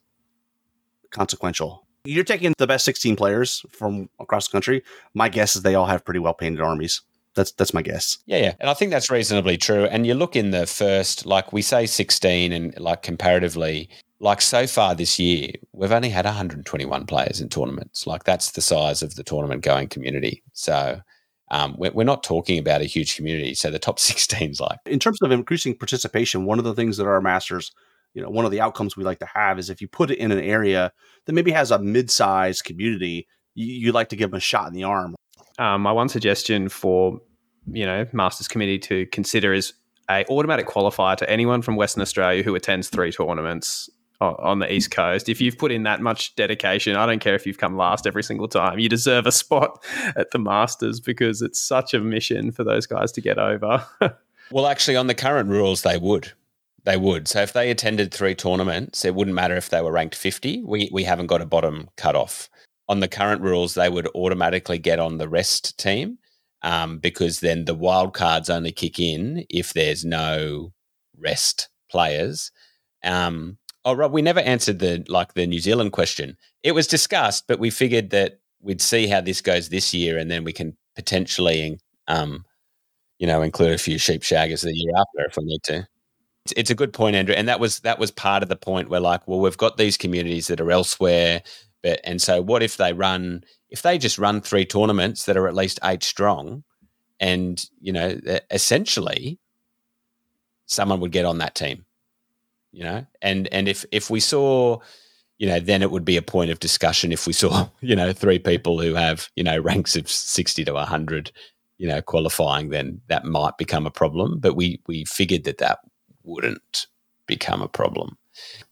E: consequential. You're taking the best 16 players from across the country. My guess is they all have pretty well painted armies. That's that's my guess.
F: Yeah, yeah. And I think that's reasonably true. And you look in the first, like we say 16, and like comparatively, like so far this year, we've only had 121 players in tournaments. Like that's the size of the tournament going community. So um, we're, we're not talking about a huge community. So the top [LAUGHS] 16 is like,
E: In terms of increasing participation, one of the things that our masters, you know, one of the outcomes we like to have is if you put it in an area that maybe has a mid-sized community, you, you like to give them a shot in the arm.
D: Um, my one suggestion for you know Masters Committee to consider is a automatic qualifier to anyone from Western Australia who attends three tournaments on the East Coast. If you've put in that much dedication, I don't care if you've come last every single time, you deserve a spot [LAUGHS] at the Masters because it's such a mission for those guys to get over. [LAUGHS]
F: Well, actually, on the current rules, they would. They would. So if they attended three tournaments, it wouldn't matter if they were ranked 50. We, we haven't got a bottom cutoff. On the current rules, they would automatically get on the rest team um, because then the wild cards only kick in if there's no rest players. Um, oh, Rob, we never answered the like the New Zealand question. It was discussed, but we figured that we'd see how this goes this year, and then we can potentially um, you know, include a few sheep shaggers the year after if we need to. It's, a good point, Andrew, and that was that was part of the point where like, well, we've got these communities that are elsewhere, but and so what if they run if they just run three tournaments that are at least eight strong, and you know, essentially, someone would get on that team, you know, and and if if we saw. You know, then it would be a point of discussion if we saw, [LAUGHS] you know, three people who have, you know, ranks of sixty to hundred, you know, qualifying, then that might become a problem. But we we figured that that wouldn't become a problem.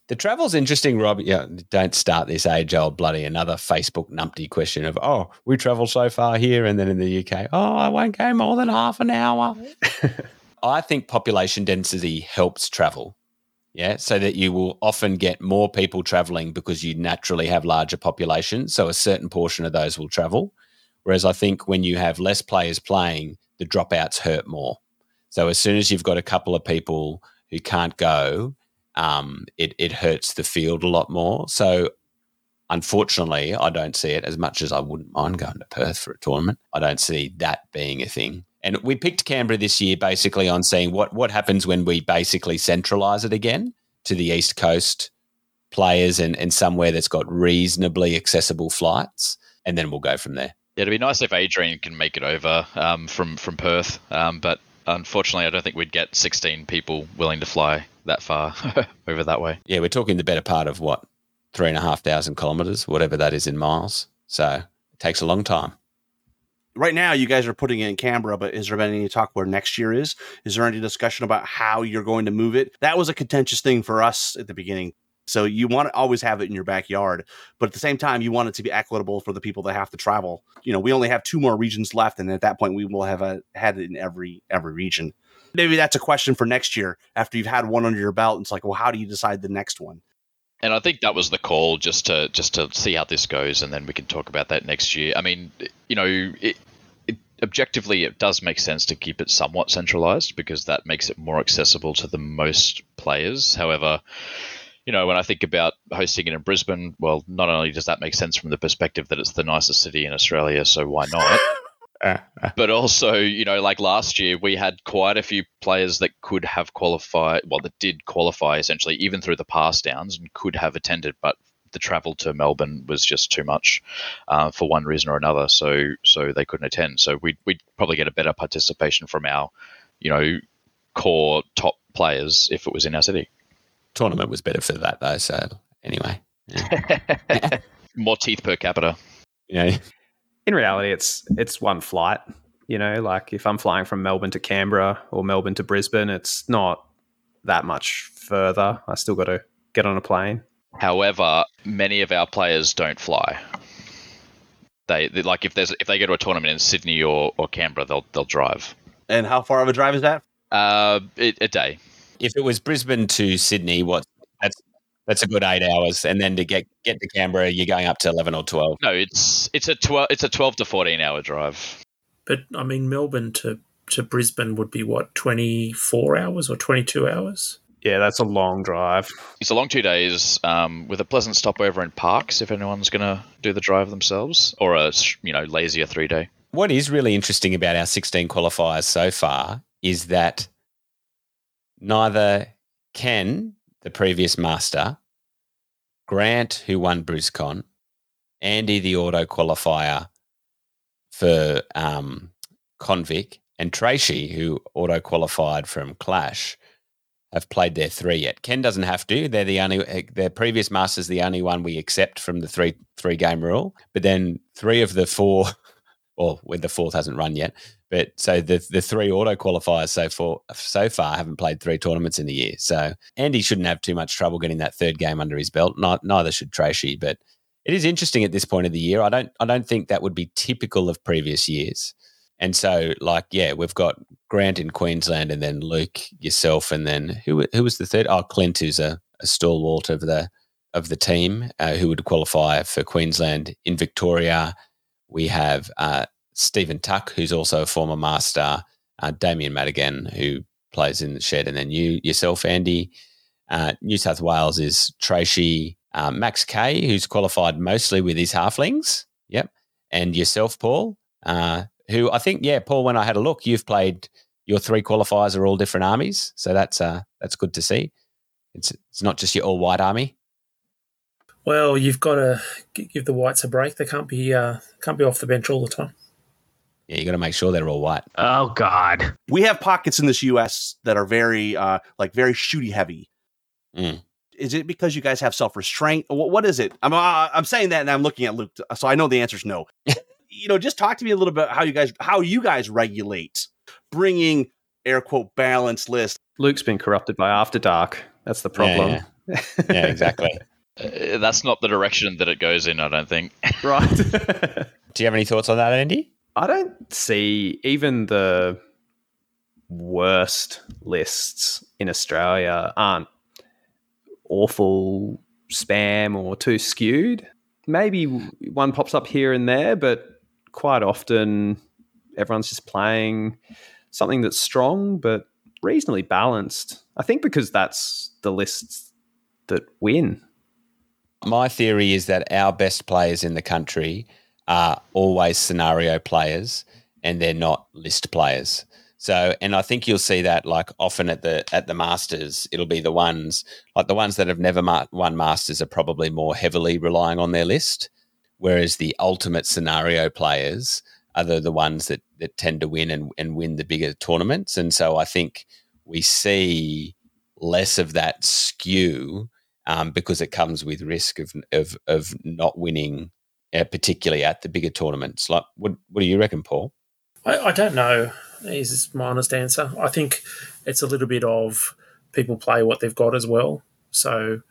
F: The travel's interesting, Rob. Yeah, don't start this age old bloody another Facebook numpty question of oh we travel so far here and then in the UK oh I won't go more than half an hour. [LAUGHS] I think population density helps travel. Yeah, so that you will often get more people traveling because you naturally have larger populations. So a certain portion of those will travel. Whereas I think when you have less players playing, the dropouts hurt more. So as soon as you've got a couple of people who can't go, um, it, it hurts the field a lot more. So unfortunately, I don't see it as much as I wouldn't mind going to Perth for a tournament. I don't see that being a thing. And we picked Canberra this year basically on seeing what, what happens when we basically centralize it again to the East Coast players and, and somewhere that's got reasonably accessible flights. And then we'll go from there.
C: Yeah, it'd be nice if Adrian can make it over um, from from Perth, um, but unfortunately, I don't think we'd get 16 people willing to fly that far [LAUGHS] over that way.
F: Yeah, we're talking the better part of what three and a half thousand kilometers, whatever that is in miles. So it takes a long time.
E: right now you guys are putting it in Canberra, but has there been any talk where next year is? Is there any discussion about how you're going to move it? That was a contentious thing for us at the beginning. So you want to always have it in your backyard, but at the same time, you want it to be equitable for the people that have to travel. You know, we only have two more regions left, and at that point, we will have a, had it in every every region. Maybe that's a question for next year after you've had one under your belt. It's like, well, how do you decide the next one?
C: And I think that was the call, just to just to see how this goes, and then we can talk about that next year. I mean, you know, it, it, objectively, it does make sense to keep it somewhat centralized because that makes it more accessible to the most players. However, you know, when I think about hosting it in Brisbane, well, not only does that make sense from the perspective that it's the nicest city in Australia, so why not? [LAUGHS] but also, you know, like last year, we had quite a few players that could have qualified, well, that did qualify essentially, even through the pass downs and could have attended, but the travel to Melbourne was just too much uh, for one reason or another. So, so they couldn't attend. So we'd, we'd probably get a better participation from our, you know, core top players if it was in our city.
F: Tournament was better for that though. So anyway, yeah. [LAUGHS]
C: more teeth per capita.
F: Yeah
D: in reality, it's it's one flight. You know, like if I'm flying from Melbourne to Canberra or Melbourne to Brisbane, it's not that much further. I still got to get on a plane.
C: However, many of our players don't fly. They, they like if there's if they go to a tournament in Sydney or, or Canberra, they'll they'll drive.
E: And how far of a drive is that?
C: Uh, it, a day.
F: If it was Brisbane to Sydney, what that's that's a good eight hours, and then to get get to Canberra, you're going up to eleven or twelve.
C: No, it's it's a twelve it's a twelve to fourteen hour drive.
B: But I mean, Melbourne to to Brisbane would be what twenty four hours or twenty two hours.
D: Yeah, that's a long drive.
C: It's a long two days um, with a pleasant stopover in parks if anyone's going to do the drive themselves, or a you know lazier three day.
F: What is really interesting about our 16 qualifiers so far is that neither Ken the previous master, Grant, who won BrisCon, Andy, the auto qualifier for um, Convic, and Tracy, who auto qualified from Clash, have played their three yet. Ken doesn't have to. They're the only. Eh, their previous master's the only one we accept from the three three game rule. But then three of the four, [LAUGHS] or when the fourth hasn't run yet, but so the the three auto qualifiers so far so far haven't played three tournaments in the year. So Andy shouldn't have too much trouble getting that third game under his belt. Not, neither should Tracey. But it is interesting at this point of the year. I don't I don't think that would be typical of previous years. And so, like, yeah, we've got Grant in Queensland, and then Luke, yourself, and then who who was the third? Oh, Clint, who's a, a stalwart of the of the team, uh, who would qualify for Queensland in Victoria. We have uh, Stephen Tuck, who's also a former master, uh, Damien Madigan, who plays in the shed, and then you yourself, Andy. Uh, New South Wales is Tracy, uh, Max K, who's qualified mostly with his halflings. Yep, and yourself, Paul, uh, who I think, yeah, Paul. When I had a look, you've played your three qualifiers are all different armies, so that's uh, that's good to see. It's it's not just your all white army.
B: Well, you've got to give the whites a break. They can't be uh, can't be off the bench all the time.
F: Yeah, you got to make sure they're all white.
G: Oh God,
E: we have pockets in this U.S. that are very, uh, like very shooty heavy.
F: Mm.
E: Is it because you guys have self restraint? What, what is it? I'm uh, I'm saying that, and I'm looking at Luke, so I know the answer is no. [LAUGHS] you know, just talk to me a little bit how you guys how you guys regulate bringing air quote balanced list.
D: Luke's been corrupted by After Dark. That's the problem.
F: Yeah, yeah. yeah exactly. [LAUGHS]
C: Uh, that's not the direction that it goes in. I don't think.
D: Right. [LAUGHS]
F: Do you have any thoughts on that, Andy?
D: I don't see even the worst lists in Australia aren't awful spam or too skewed. Maybe one pops up here and there, but quite often everyone's just playing something that's strong but reasonably balanced. I think because that's the lists that win.
F: My theory is that our best players in the country are always scenario players and they're not list players. So, and I think you'll see that like often at the at the Masters, it'll be the ones like the ones that have never ma- won Masters are probably more heavily relying on their list, whereas the ultimate scenario players are the, the ones that that tend to win and, and win the bigger tournaments. And so I think we see less of that skew um, because it comes with risk of, of of not winning uh, particularly at the bigger tournaments. Like, what what do you reckon, Paul?
B: I, I don't know. Is my honest answer. I think it's a little bit of people play what they've got as well. So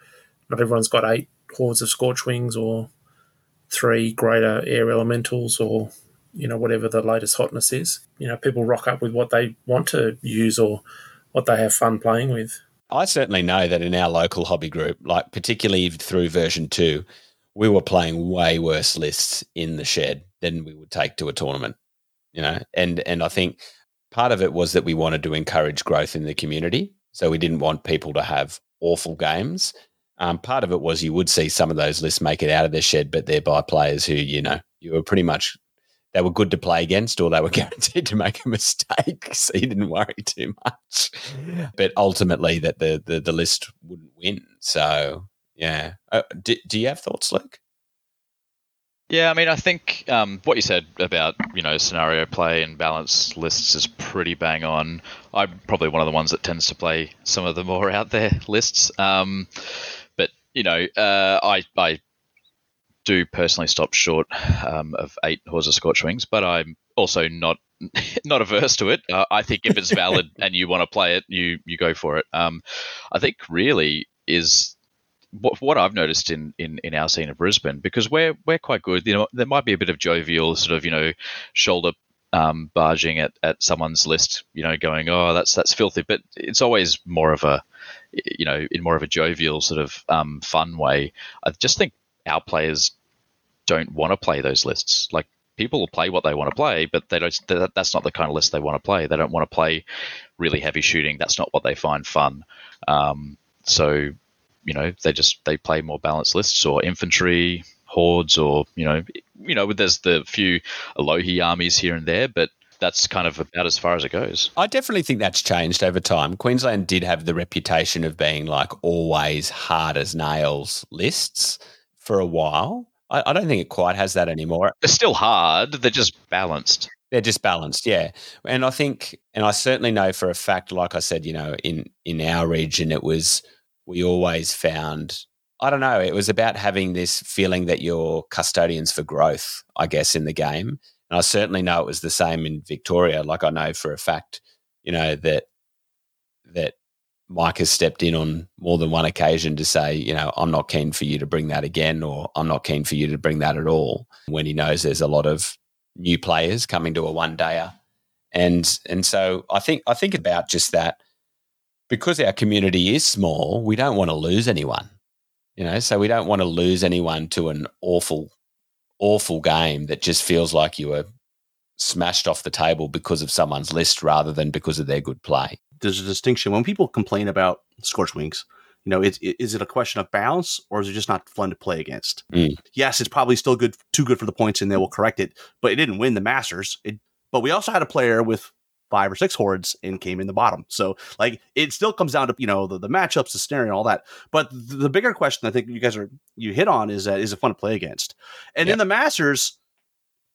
B: not everyone's got eight hordes of scorch wings or three greater air elementals or you know whatever the latest hotness is. You know, people rock up with what they want to use or what they have fun playing with.
F: I certainly know that in our local hobby group, like particularly through version two, we were playing way worse lists in the shed than we would take to a tournament. You know, and and I think part of it was that we wanted to encourage growth in the community, so we didn't want people to have awful games. Um, part of it was you would see some of those lists make it out of the shed, but they're by players who you know you were pretty much they were good to play against or they were [LAUGHS] guaranteed to make a mistake [LAUGHS] so you didn't worry too much but ultimately that the, the, the list wouldn't win so yeah uh, do, do you have thoughts luke
C: yeah, I mean, I think um, what you said about you know scenario play and balance lists is pretty bang on. I'm probably one of the ones that tends to play some of the more [LAUGHS] out there lists. Um, but you know, uh, I I do personally stop short um, of eight hordes of scorch wings, but I'm also not [LAUGHS] not averse to it. Uh, I think if it's valid [LAUGHS] and you want to play it, you you go for it. Um, I think really is what, what I've noticed in, in, in our scene of Brisbane because we're we're quite good. You know, there might be a bit of jovial sort of you know shoulder um, barging at, at someone's list, you know, going, oh, that's that's filthy. But it's always more of a, you know, in more of a jovial sort of um, fun way. I just think our players don't want to play those lists. Like people will play what they want to play, but they don't. That's not the kind of list they want to play. They don't want to play really heavy shooting. That's not what they find fun. Um, so, you know, they just they play more balanced lists or infantry hordes or you know, you know, there's the few Elohi armies here and there, but that's kind of about as far as it goes.
F: I definitely think that's changed over time. Queensland did have the reputation of being like always hard as nails lists for a while. I, I don't think it quite has that anymore.
C: They're still hard. They're just balanced.
F: They're just balanced, yeah. And I think, and I certainly know for a fact, like I said, you know, in in our region, it was we always found. I don't know. It was about having this feeling that you're custodians for growth, I guess, in the game. And I certainly know it was the same in Victoria. Like I know for a fact, you know that that Mike has stepped in on more than one occasion to say, you know, I'm not keen for you to bring that again, or I'm not keen for you to bring that at all. When he knows there's a lot of new players coming to a one dayer, and and so I think I think about just that because our community is small, we don't want to lose anyone, you know. So we don't want to lose anyone to an awful, awful game that just feels like you were smashed off the table because of someone's list rather than because of their good play
E: there's a distinction when people complain about scorch wings. You know, is, is it a question of balance or is it just not fun to play against?
F: Mm.
E: Yes, it's probably still good, too good for the points, and they will correct it. But it didn't win the Masters. It, but we also had a player with five or six hordes and came in the bottom. So like it still comes down to you know the, the matchups, the scenario, and all that. But the, the bigger question I think you guys are you hit on is that is it fun to play against? And yep. in the Masters,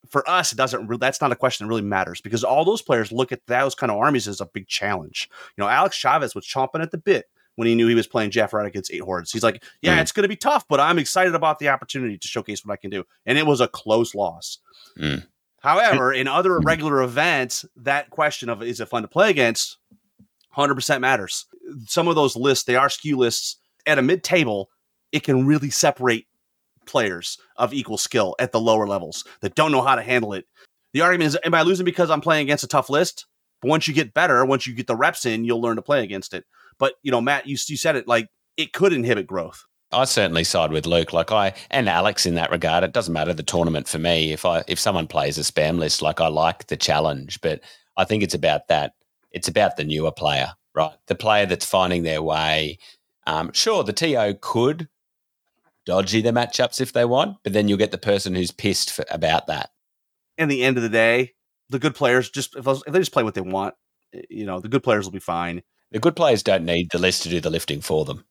E: for us, it doesn't. Re- that's not a question that really matters because all those players look at those kind of armies as a big challenge. You know, Alex Chavez was chomping at the bit when he knew he was playing Jeff Red against eight hordes. He's like, "Yeah, mm. it's going to be tough, but I'm excited about the opportunity to showcase what I can do." And it was a close loss.
F: Mm.
E: However, in other mm. regular events, that question of is it fun to play against, hundred percent matters. Some of those lists, they are skew lists at a mid table. It can really separate players of equal skill at the lower levels that don't know how to handle it. The argument is, am I losing because I'm playing against a tough list? But once you get better, once you get the reps in, you'll learn to play against it. But you know, Matt, you, you said it like it could inhibit growth.
F: I certainly side with Luke, like I and Alex in that regard. It doesn't matter the tournament for me. If I if someone plays a spam list, like I like the challenge, but I think it's about that. It's about the newer player, right? The player that's finding their way. Um, sure, the TO could dodgy the matchups if they want, but then you'll get the person who's pissed for, about that.
E: In the end of the day, the good players just if, if they just play what they want, you know, the good players will be fine.
F: The good players don't need the list to do the lifting for them.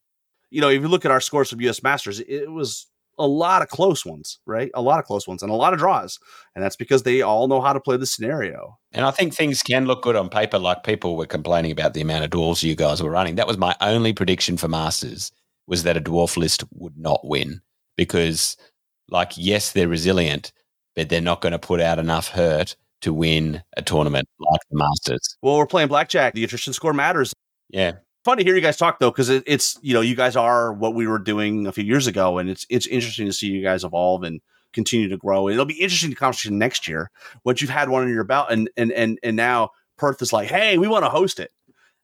E: You know, if you look at our scores from US Masters, it was a lot of close ones, right? A lot of close ones and a lot of draws. And that's because they all know how to play the scenario.
F: And I think things can look good on paper, like people were complaining about the amount of dwarves you guys were running. That was my only prediction for Masters was that a dwarf list would not win because Like, yes, they're resilient, but they're not going to put out enough hurt to win a tournament like the Masters.
E: Well, we're playing blackjack. The attrition score matters.
F: Yeah.
E: Fun to hear you guys talk though, because it, it's you know you guys are what we were doing a few years ago, and it's it's interesting to see you guys evolve and continue to grow. It'll be interesting to conversation next year once you've had one under your belt, and and and and now Perth is like, hey, we want to host it,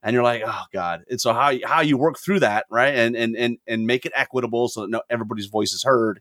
E: and you're like, oh god. And so how how you work through that, right? And and and and make it equitable so that no, everybody's voice is heard.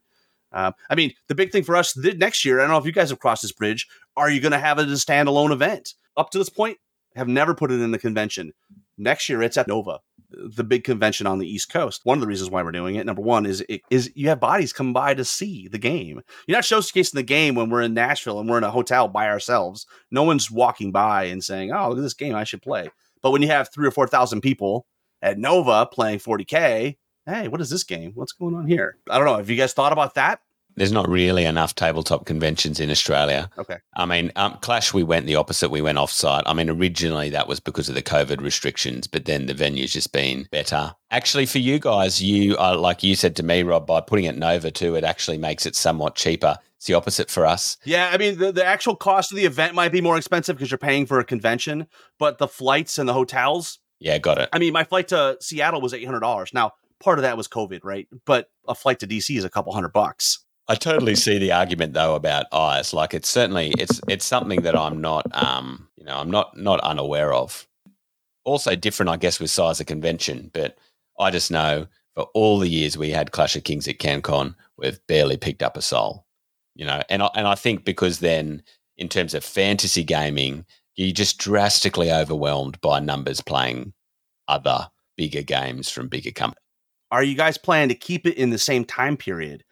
E: Um, I mean, the big thing for us th- next year, I don't know if you guys have crossed this bridge. Are you going to have it as a standalone event? Up to this point, have never put it in the convention. Next year, it's at Nova, the big convention on the East Coast. One of the reasons why we're doing it, number one, is it, is you have bodies come by to see the game. You're not showcasing the game when we're in Nashville and we're in a hotel by ourselves. No one's walking by and saying, "Oh, look at this game, I should play." But when you have three or four thousand people at Nova playing 40k, hey, what is this game? What's going on here? I don't know. Have you guys thought about that?
F: There's not really enough tabletop conventions in Australia.
E: Okay.
F: I mean, um, Clash, we went the opposite. We went offsite. I mean, originally that was because of the COVID restrictions, but then the venue's just been better. Actually, for you guys, you are like you said to me, Rob, by putting it Nova too, it actually makes it somewhat cheaper. It's the opposite for us.
E: Yeah, I mean, the, the actual cost of the event might be more expensive because you're paying for a convention, but the flights and the hotels.
F: Yeah, got it.
E: I mean, my flight to Seattle was eight hundred dollars. Now, part of that was COVID, right? But a flight to DC is a couple hundred bucks.
F: I totally see the argument though about eyes. Like it's certainly it's it's something that I'm not um you know I'm not not unaware of. Also different, I guess, with size of convention, but I just know for all the years we had Clash of Kings at CanCon, we've barely picked up a soul. You know, and I, and I think because then in terms of fantasy gaming, you're just drastically overwhelmed by numbers playing other bigger games from bigger companies.
E: Are you guys planning to keep it in the same time period?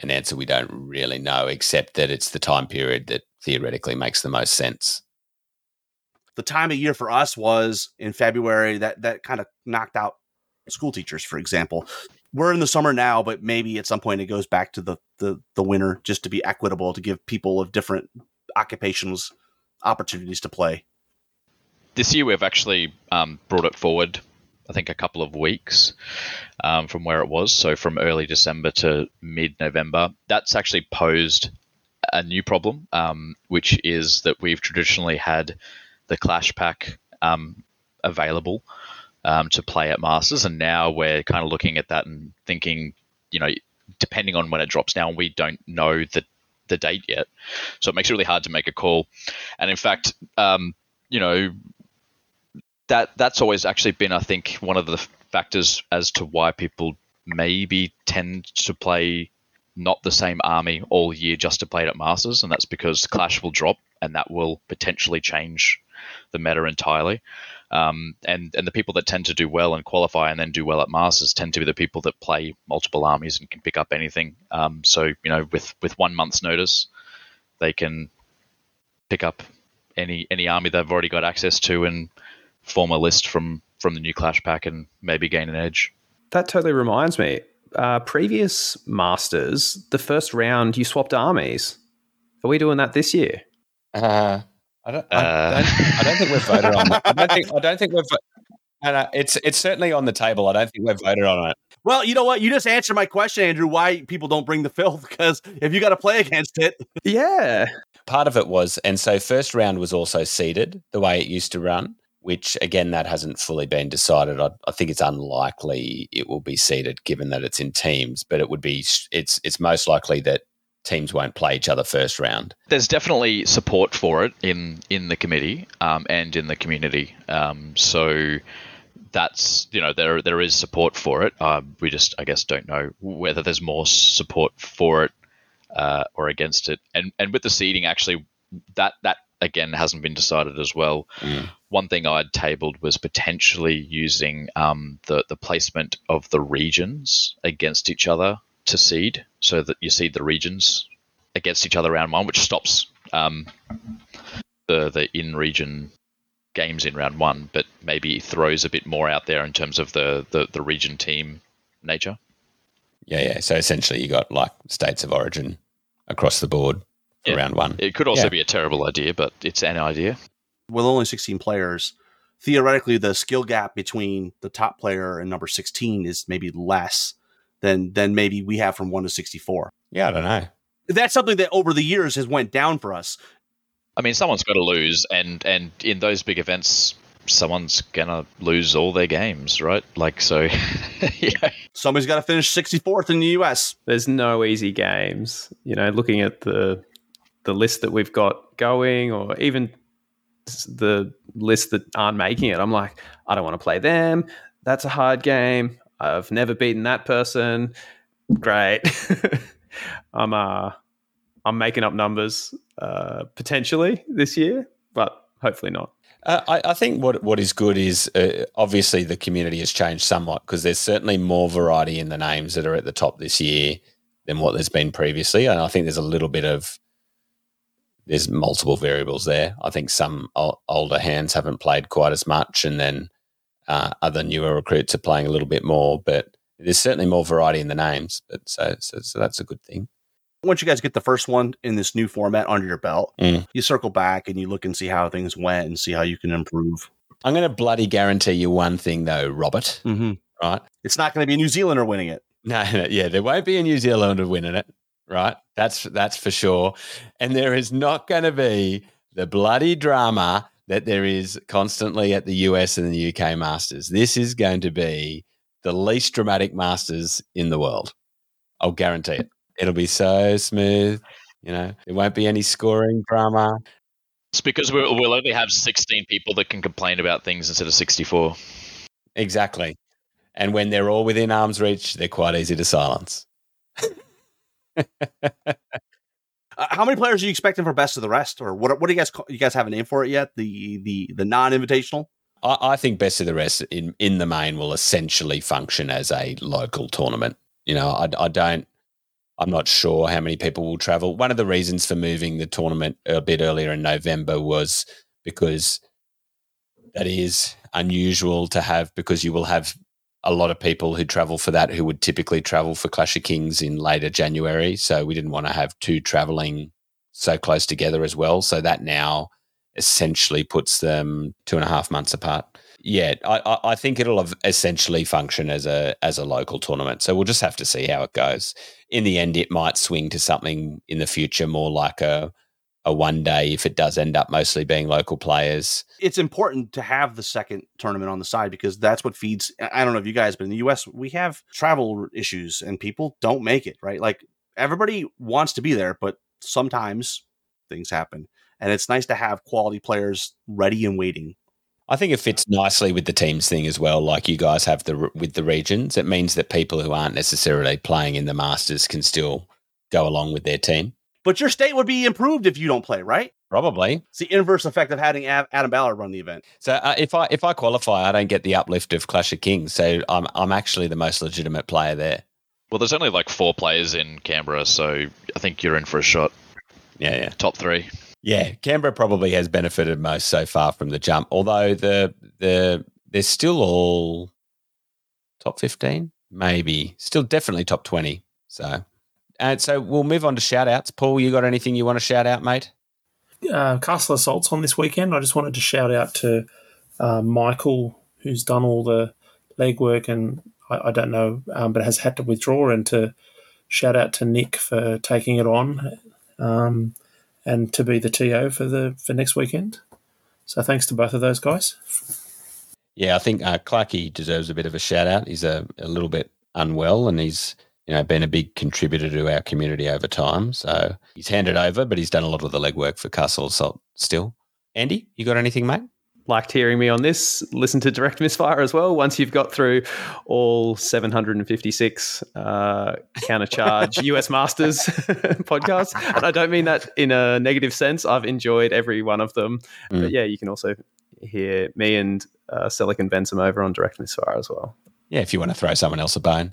F: An answer we don't really know, except that it's the time period that theoretically makes the most sense.
E: The time of year for us was in February. That that kind of knocked out school teachers, for example. We're in the summer now, but maybe at some point it goes back to the the, the winter, just to be equitable, to give people of different occupations opportunities to play.
C: This year we've actually um, brought it forward I think a couple of weeks um, from where it was. So from early December to mid November, that's actually posed a new problem, um, which is that we've traditionally had the Clash Pack um, available um, to play at Masters, and now we're kind of looking at that and thinking, you know, depending on when it drops down, we don't know the the date yet, so it makes it really hard to make a call. And in fact, um, you know, that that's always actually been, I think, one of the factors as to why people maybe tend to play not the same army all year just to play it at Masters, and that's because Clash will drop, and that will potentially change the meta entirely. Um, and and the people that tend to do well and qualify and then do well at Masters tend to be the people that play multiple armies and can pick up anything. Um, so you know, with with one month's notice, they can pick up any any army they've already got access to and form a list from from the new Clash pack and maybe gain an edge.
D: That totally reminds me. Uh, previous Masters, the first round you swapped armies. Are we doing that this year?
F: Uh, I don't. I, uh, don't, I don't think we've voted on that. I don't think. I don't think we've. Uh, it's it's certainly on the table. I don't think we've voted on it.
E: Well, you know what? You just answered my question, Andrew. Why people don't bring the filth? Because if you got to play against it,
D: yeah.
F: Part of it was, and so first round was also seeded the way it used to run which again that hasn't fully been decided. I, I, think it's unlikely it will be seeded given that it's in teams, but it would be it's it's most likely that teams won't play each other first round.
C: There's definitely support for it in in the committee um, and in the community. Um, so that's you know there there is support for it. Uh, we just I guess don't know whether there's more support for it uh, or against it. And and with the seeding, actually, that that again hasn't been decided as well. Mm. One thing I'd tabled was potentially using um, the the placement of the regions against each other to seed, so that you seed the regions against each other round one, which stops um, the the in region games in round one, but maybe throws a bit more out there in terms of the the, the region team nature.
F: Yeah, yeah. So essentially, you got like states of origin across the board yeah. round one.
C: It could also yeah. be a terrible idea, but it's an idea.
E: With only 16 players, theoretically, the skill gap between the top player and number 16 is maybe less than than maybe we have from one to 64.
F: Yeah, I don't know.
E: That's something that over the years has went down for us.
C: I mean, someone's got to lose, and and in those big events, someone's gonna lose all their games, right? Like so, [LAUGHS] yeah.
E: Somebody's got to finish 64th in the US.
D: There's no easy games. You know, looking at the the list that we've got going, or even the list that aren't making it, I'm like, I don't want to play them. That's a hard game. I've never beaten that person. Great. [LAUGHS] I'm uh I'm making up numbers uh, potentially this year, but hopefully not.
F: Uh, I, I, think what what is good is uh, obviously the community has changed somewhat because there's certainly more variety in the names that are at the top this year than what there's been previously, and I think there's a little bit of there's multiple variables there. I think some o- older hands haven't played quite as much, and then uh, other newer recruits are playing a little bit more. But there's certainly more variety in the names. But so so, so that's a good thing
E: once you guys get the first one in this new format under your belt,
F: mm.
E: you circle back and you look and see how things went and see how you can improve.
F: I'm going to bloody guarantee you one thing, though, Robert.
E: Mm-hmm.
F: Right?
E: It's not going to be a New Zealander winning it.
F: No, no, yeah, there won't be a New Zealander winning it. Right? That's that's for sure. And there is not going to be the bloody drama that there is constantly at the US and the UK Masters. This is going to be the least dramatic Masters in the world. I'll guarantee it. It'll be so smooth. You know, there won't be any scoring drama.
C: It's because we'll, we'll only have 16 people that can complain about things instead of 64.
F: Exactly. And when they're all within arm's reach, they're quite easy to silence. [LAUGHS]
E: uh, how many players are you expecting for best of the rest, or what? What do you guys you guys have a name for it yet? The the the non invitational.
F: I, I, think best of the rest in in the main will essentially function as a local tournament. You know, I, I don't I'm not sure how many people will travel. One of the reasons for moving the tournament a bit earlier in November was because that is unusual to have because you will have a lot of people who travel for that who would typically travel for Clash of Kings in later January. So we didn't want to have two traveling so close together as well. So that now essentially puts them two and a half months apart yeah, I, I think it'll essentially function as a as a local tournament. So we'll just have to see how it goes. In the end, it might swing to something in the future more like a a one day if it does end up mostly being local players.
E: It's important to have the second tournament on the side because that's what feeds. I don't know if you guys, but in the US, we have travel issues and people don't make it, right? Like everybody wants to be there, but sometimes things happen. And it's nice to have quality players ready and waiting
F: I think it fits nicely with the teams thing as well. Like you guys have the with the regions, it means that people who aren't necessarily playing in the Masters can still go along with their team.
E: But your state would be improved if you don't play, right?
F: Probably.
E: It's the inverse effect of having Adam Ballard run the event.
F: So uh, if I if I qualify, I don't get the uplift of Clash of Kings. So I'm I'm actually the most legitimate player there.
C: Well, there's only like four players in Canberra, so I think you're in for a shot.
F: Yeah, yeah.
C: Top three.
F: Yeah, Canberra probably has benefited most so far from the jump. Although the the they're still all top fifteen, maybe still definitely top twenty. So, and so we'll move on to shout outs. Paul, you got anything you want to shout out, mate?
B: Uh, Castle Assaults on this weekend. I just wanted to shout out to uh, Michael, who's done all the legwork, and I, I don't know, um, but has had to withdraw, and to shout out to Nick for taking it on. Um, and to be the TO for the for next weekend. So thanks to both of those guys.
F: Yeah, I think uh, Clarkey deserves a bit of a shout out. He's a, a little bit unwell, and he's you know been a big contributor to our community over time. So he's handed over, but he's done a lot of the legwork for Castle Assault still. Andy, you got anything, mate?
D: liked hearing me on this, listen to Direct Misfire as well. Once you've got through all 756 uh, countercharge [LAUGHS] US Masters [LAUGHS] podcasts, and I don't mean that in a negative sense. I've enjoyed every one of them. Mm. But yeah, you can also hear me and uh, Silicon Benson over on Direct Misfire as well.
F: Yeah, if you want to throw someone else a bone.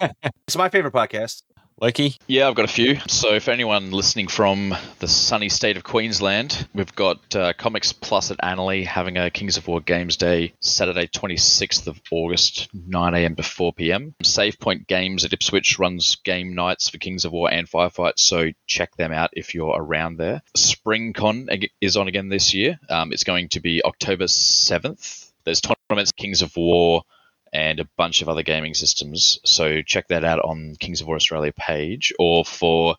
F: [LAUGHS]
E: it's my favorite podcast.
F: Loki?
C: Yeah, I've got a few. So, for anyone listening from the sunny state of Queensland, we've got uh, Comics Plus at Annerley having a Kings of War Games Day Saturday, 26th of August, 9 a.m. to 4 p.m. Save Point Games at Ipswich runs game nights for Kings of War and Firefight, so check them out if you're around there. SpringCon is on again this year. Um, it's going to be October 7th. There's tournaments, Kings of War and a bunch of other gaming systems. So check that out on Kings of War Australia page, or for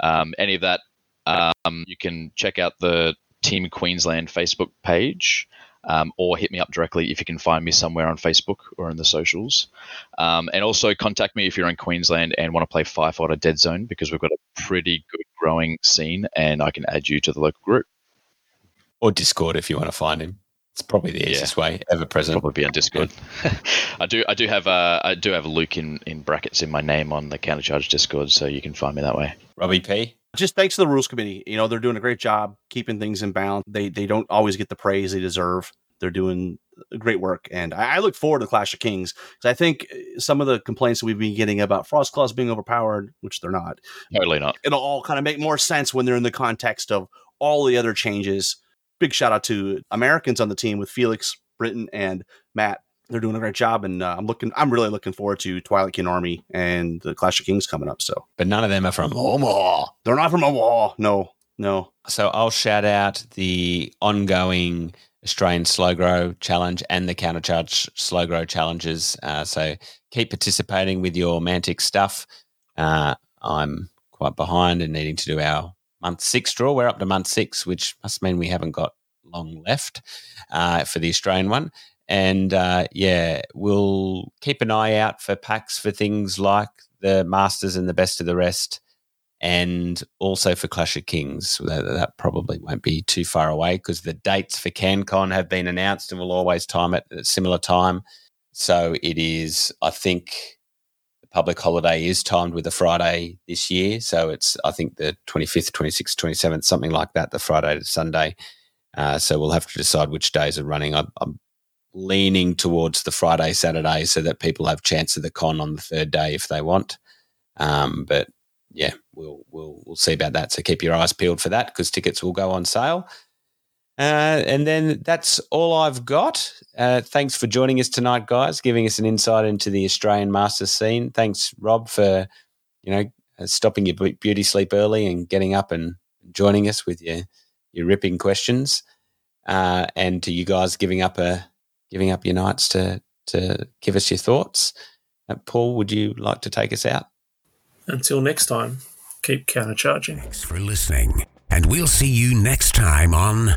C: um, any of that, um, you can check out the Team Queensland Facebook page. Um, or hit me up directly if you can find me somewhere on Facebook or in the socials. Um, and also contact me if you're in Queensland and want to play Firefight or Deadzone because we've got a pretty good growing scene and I can add you to the local group.
F: Or Discord if you want to find him. It's probably the easiest yeah. way ever present.
C: Probably be on Discord. [LAUGHS] I do. I do have. Uh, I do have Luke in, in brackets in my name on the Countercharge Discord, so you can find me that way.
F: Robbie P.
E: Just thanks to the rules committee. You know they're doing a great job keeping things in bounds. They they don't always get the praise they deserve. They're doing great work, and I, I look forward to Clash of Kings because I think some of the complaints that we've been getting about Frost Claws being overpowered, which they're not,
C: totally not.
E: It'll all kind of make more sense when they're in the context of all the other changes. Big shout out to Americans on the team with Felix Britton and Matt. They're doing a great job, and uh, I'm looking. I'm really looking forward to Twilight Kin Army and the Clash of Kings coming up. So,
F: but none of them are from Omaha.
E: They're not from Omaha. No, no.
F: So I'll shout out the ongoing Australian Slow Grow Challenge and the Countercharge Slow Grow Challenges. Uh, so keep participating with your Mantic stuff. Uh, I'm quite behind and needing to do our month six draw. We're up to month six, which must mean we haven't got long left uh, for the Australian one. And uh, yeah, we'll keep an eye out for packs for things like the Masters and the best of the rest, and also for Clash of Kings. That, that probably won't be too far away because the dates for CanCon have been announced and we'll always time it at a similar time. So it is, I think, public holiday is timed with a Friday this year. So it's, I think, the 25th, 26th, 27th, something like that, the Friday to Sunday. Uh, so we'll have to decide which days are running. I, I'm leaning towards the Friday, Saturday, so that people have chance of the con on the third day if they want. Um, but yeah, we'll we'll we'll see about that. So keep your eyes peeled for that because tickets will go on sale. Uh, and then that's all I've got. Uh, thanks for joining us tonight, guys, giving us an insight into the Australian Masters scene. Thanks, Rob, for you know uh, stopping your beauty sleep early and getting up and joining us with your your ripping questions, uh, and to you guys giving up a giving up your nights to to give us your thoughts. Uh, Paul, would you like to take us out?
B: Until next time, keep countercharging.
A: Thanks for listening, and we'll see you next time on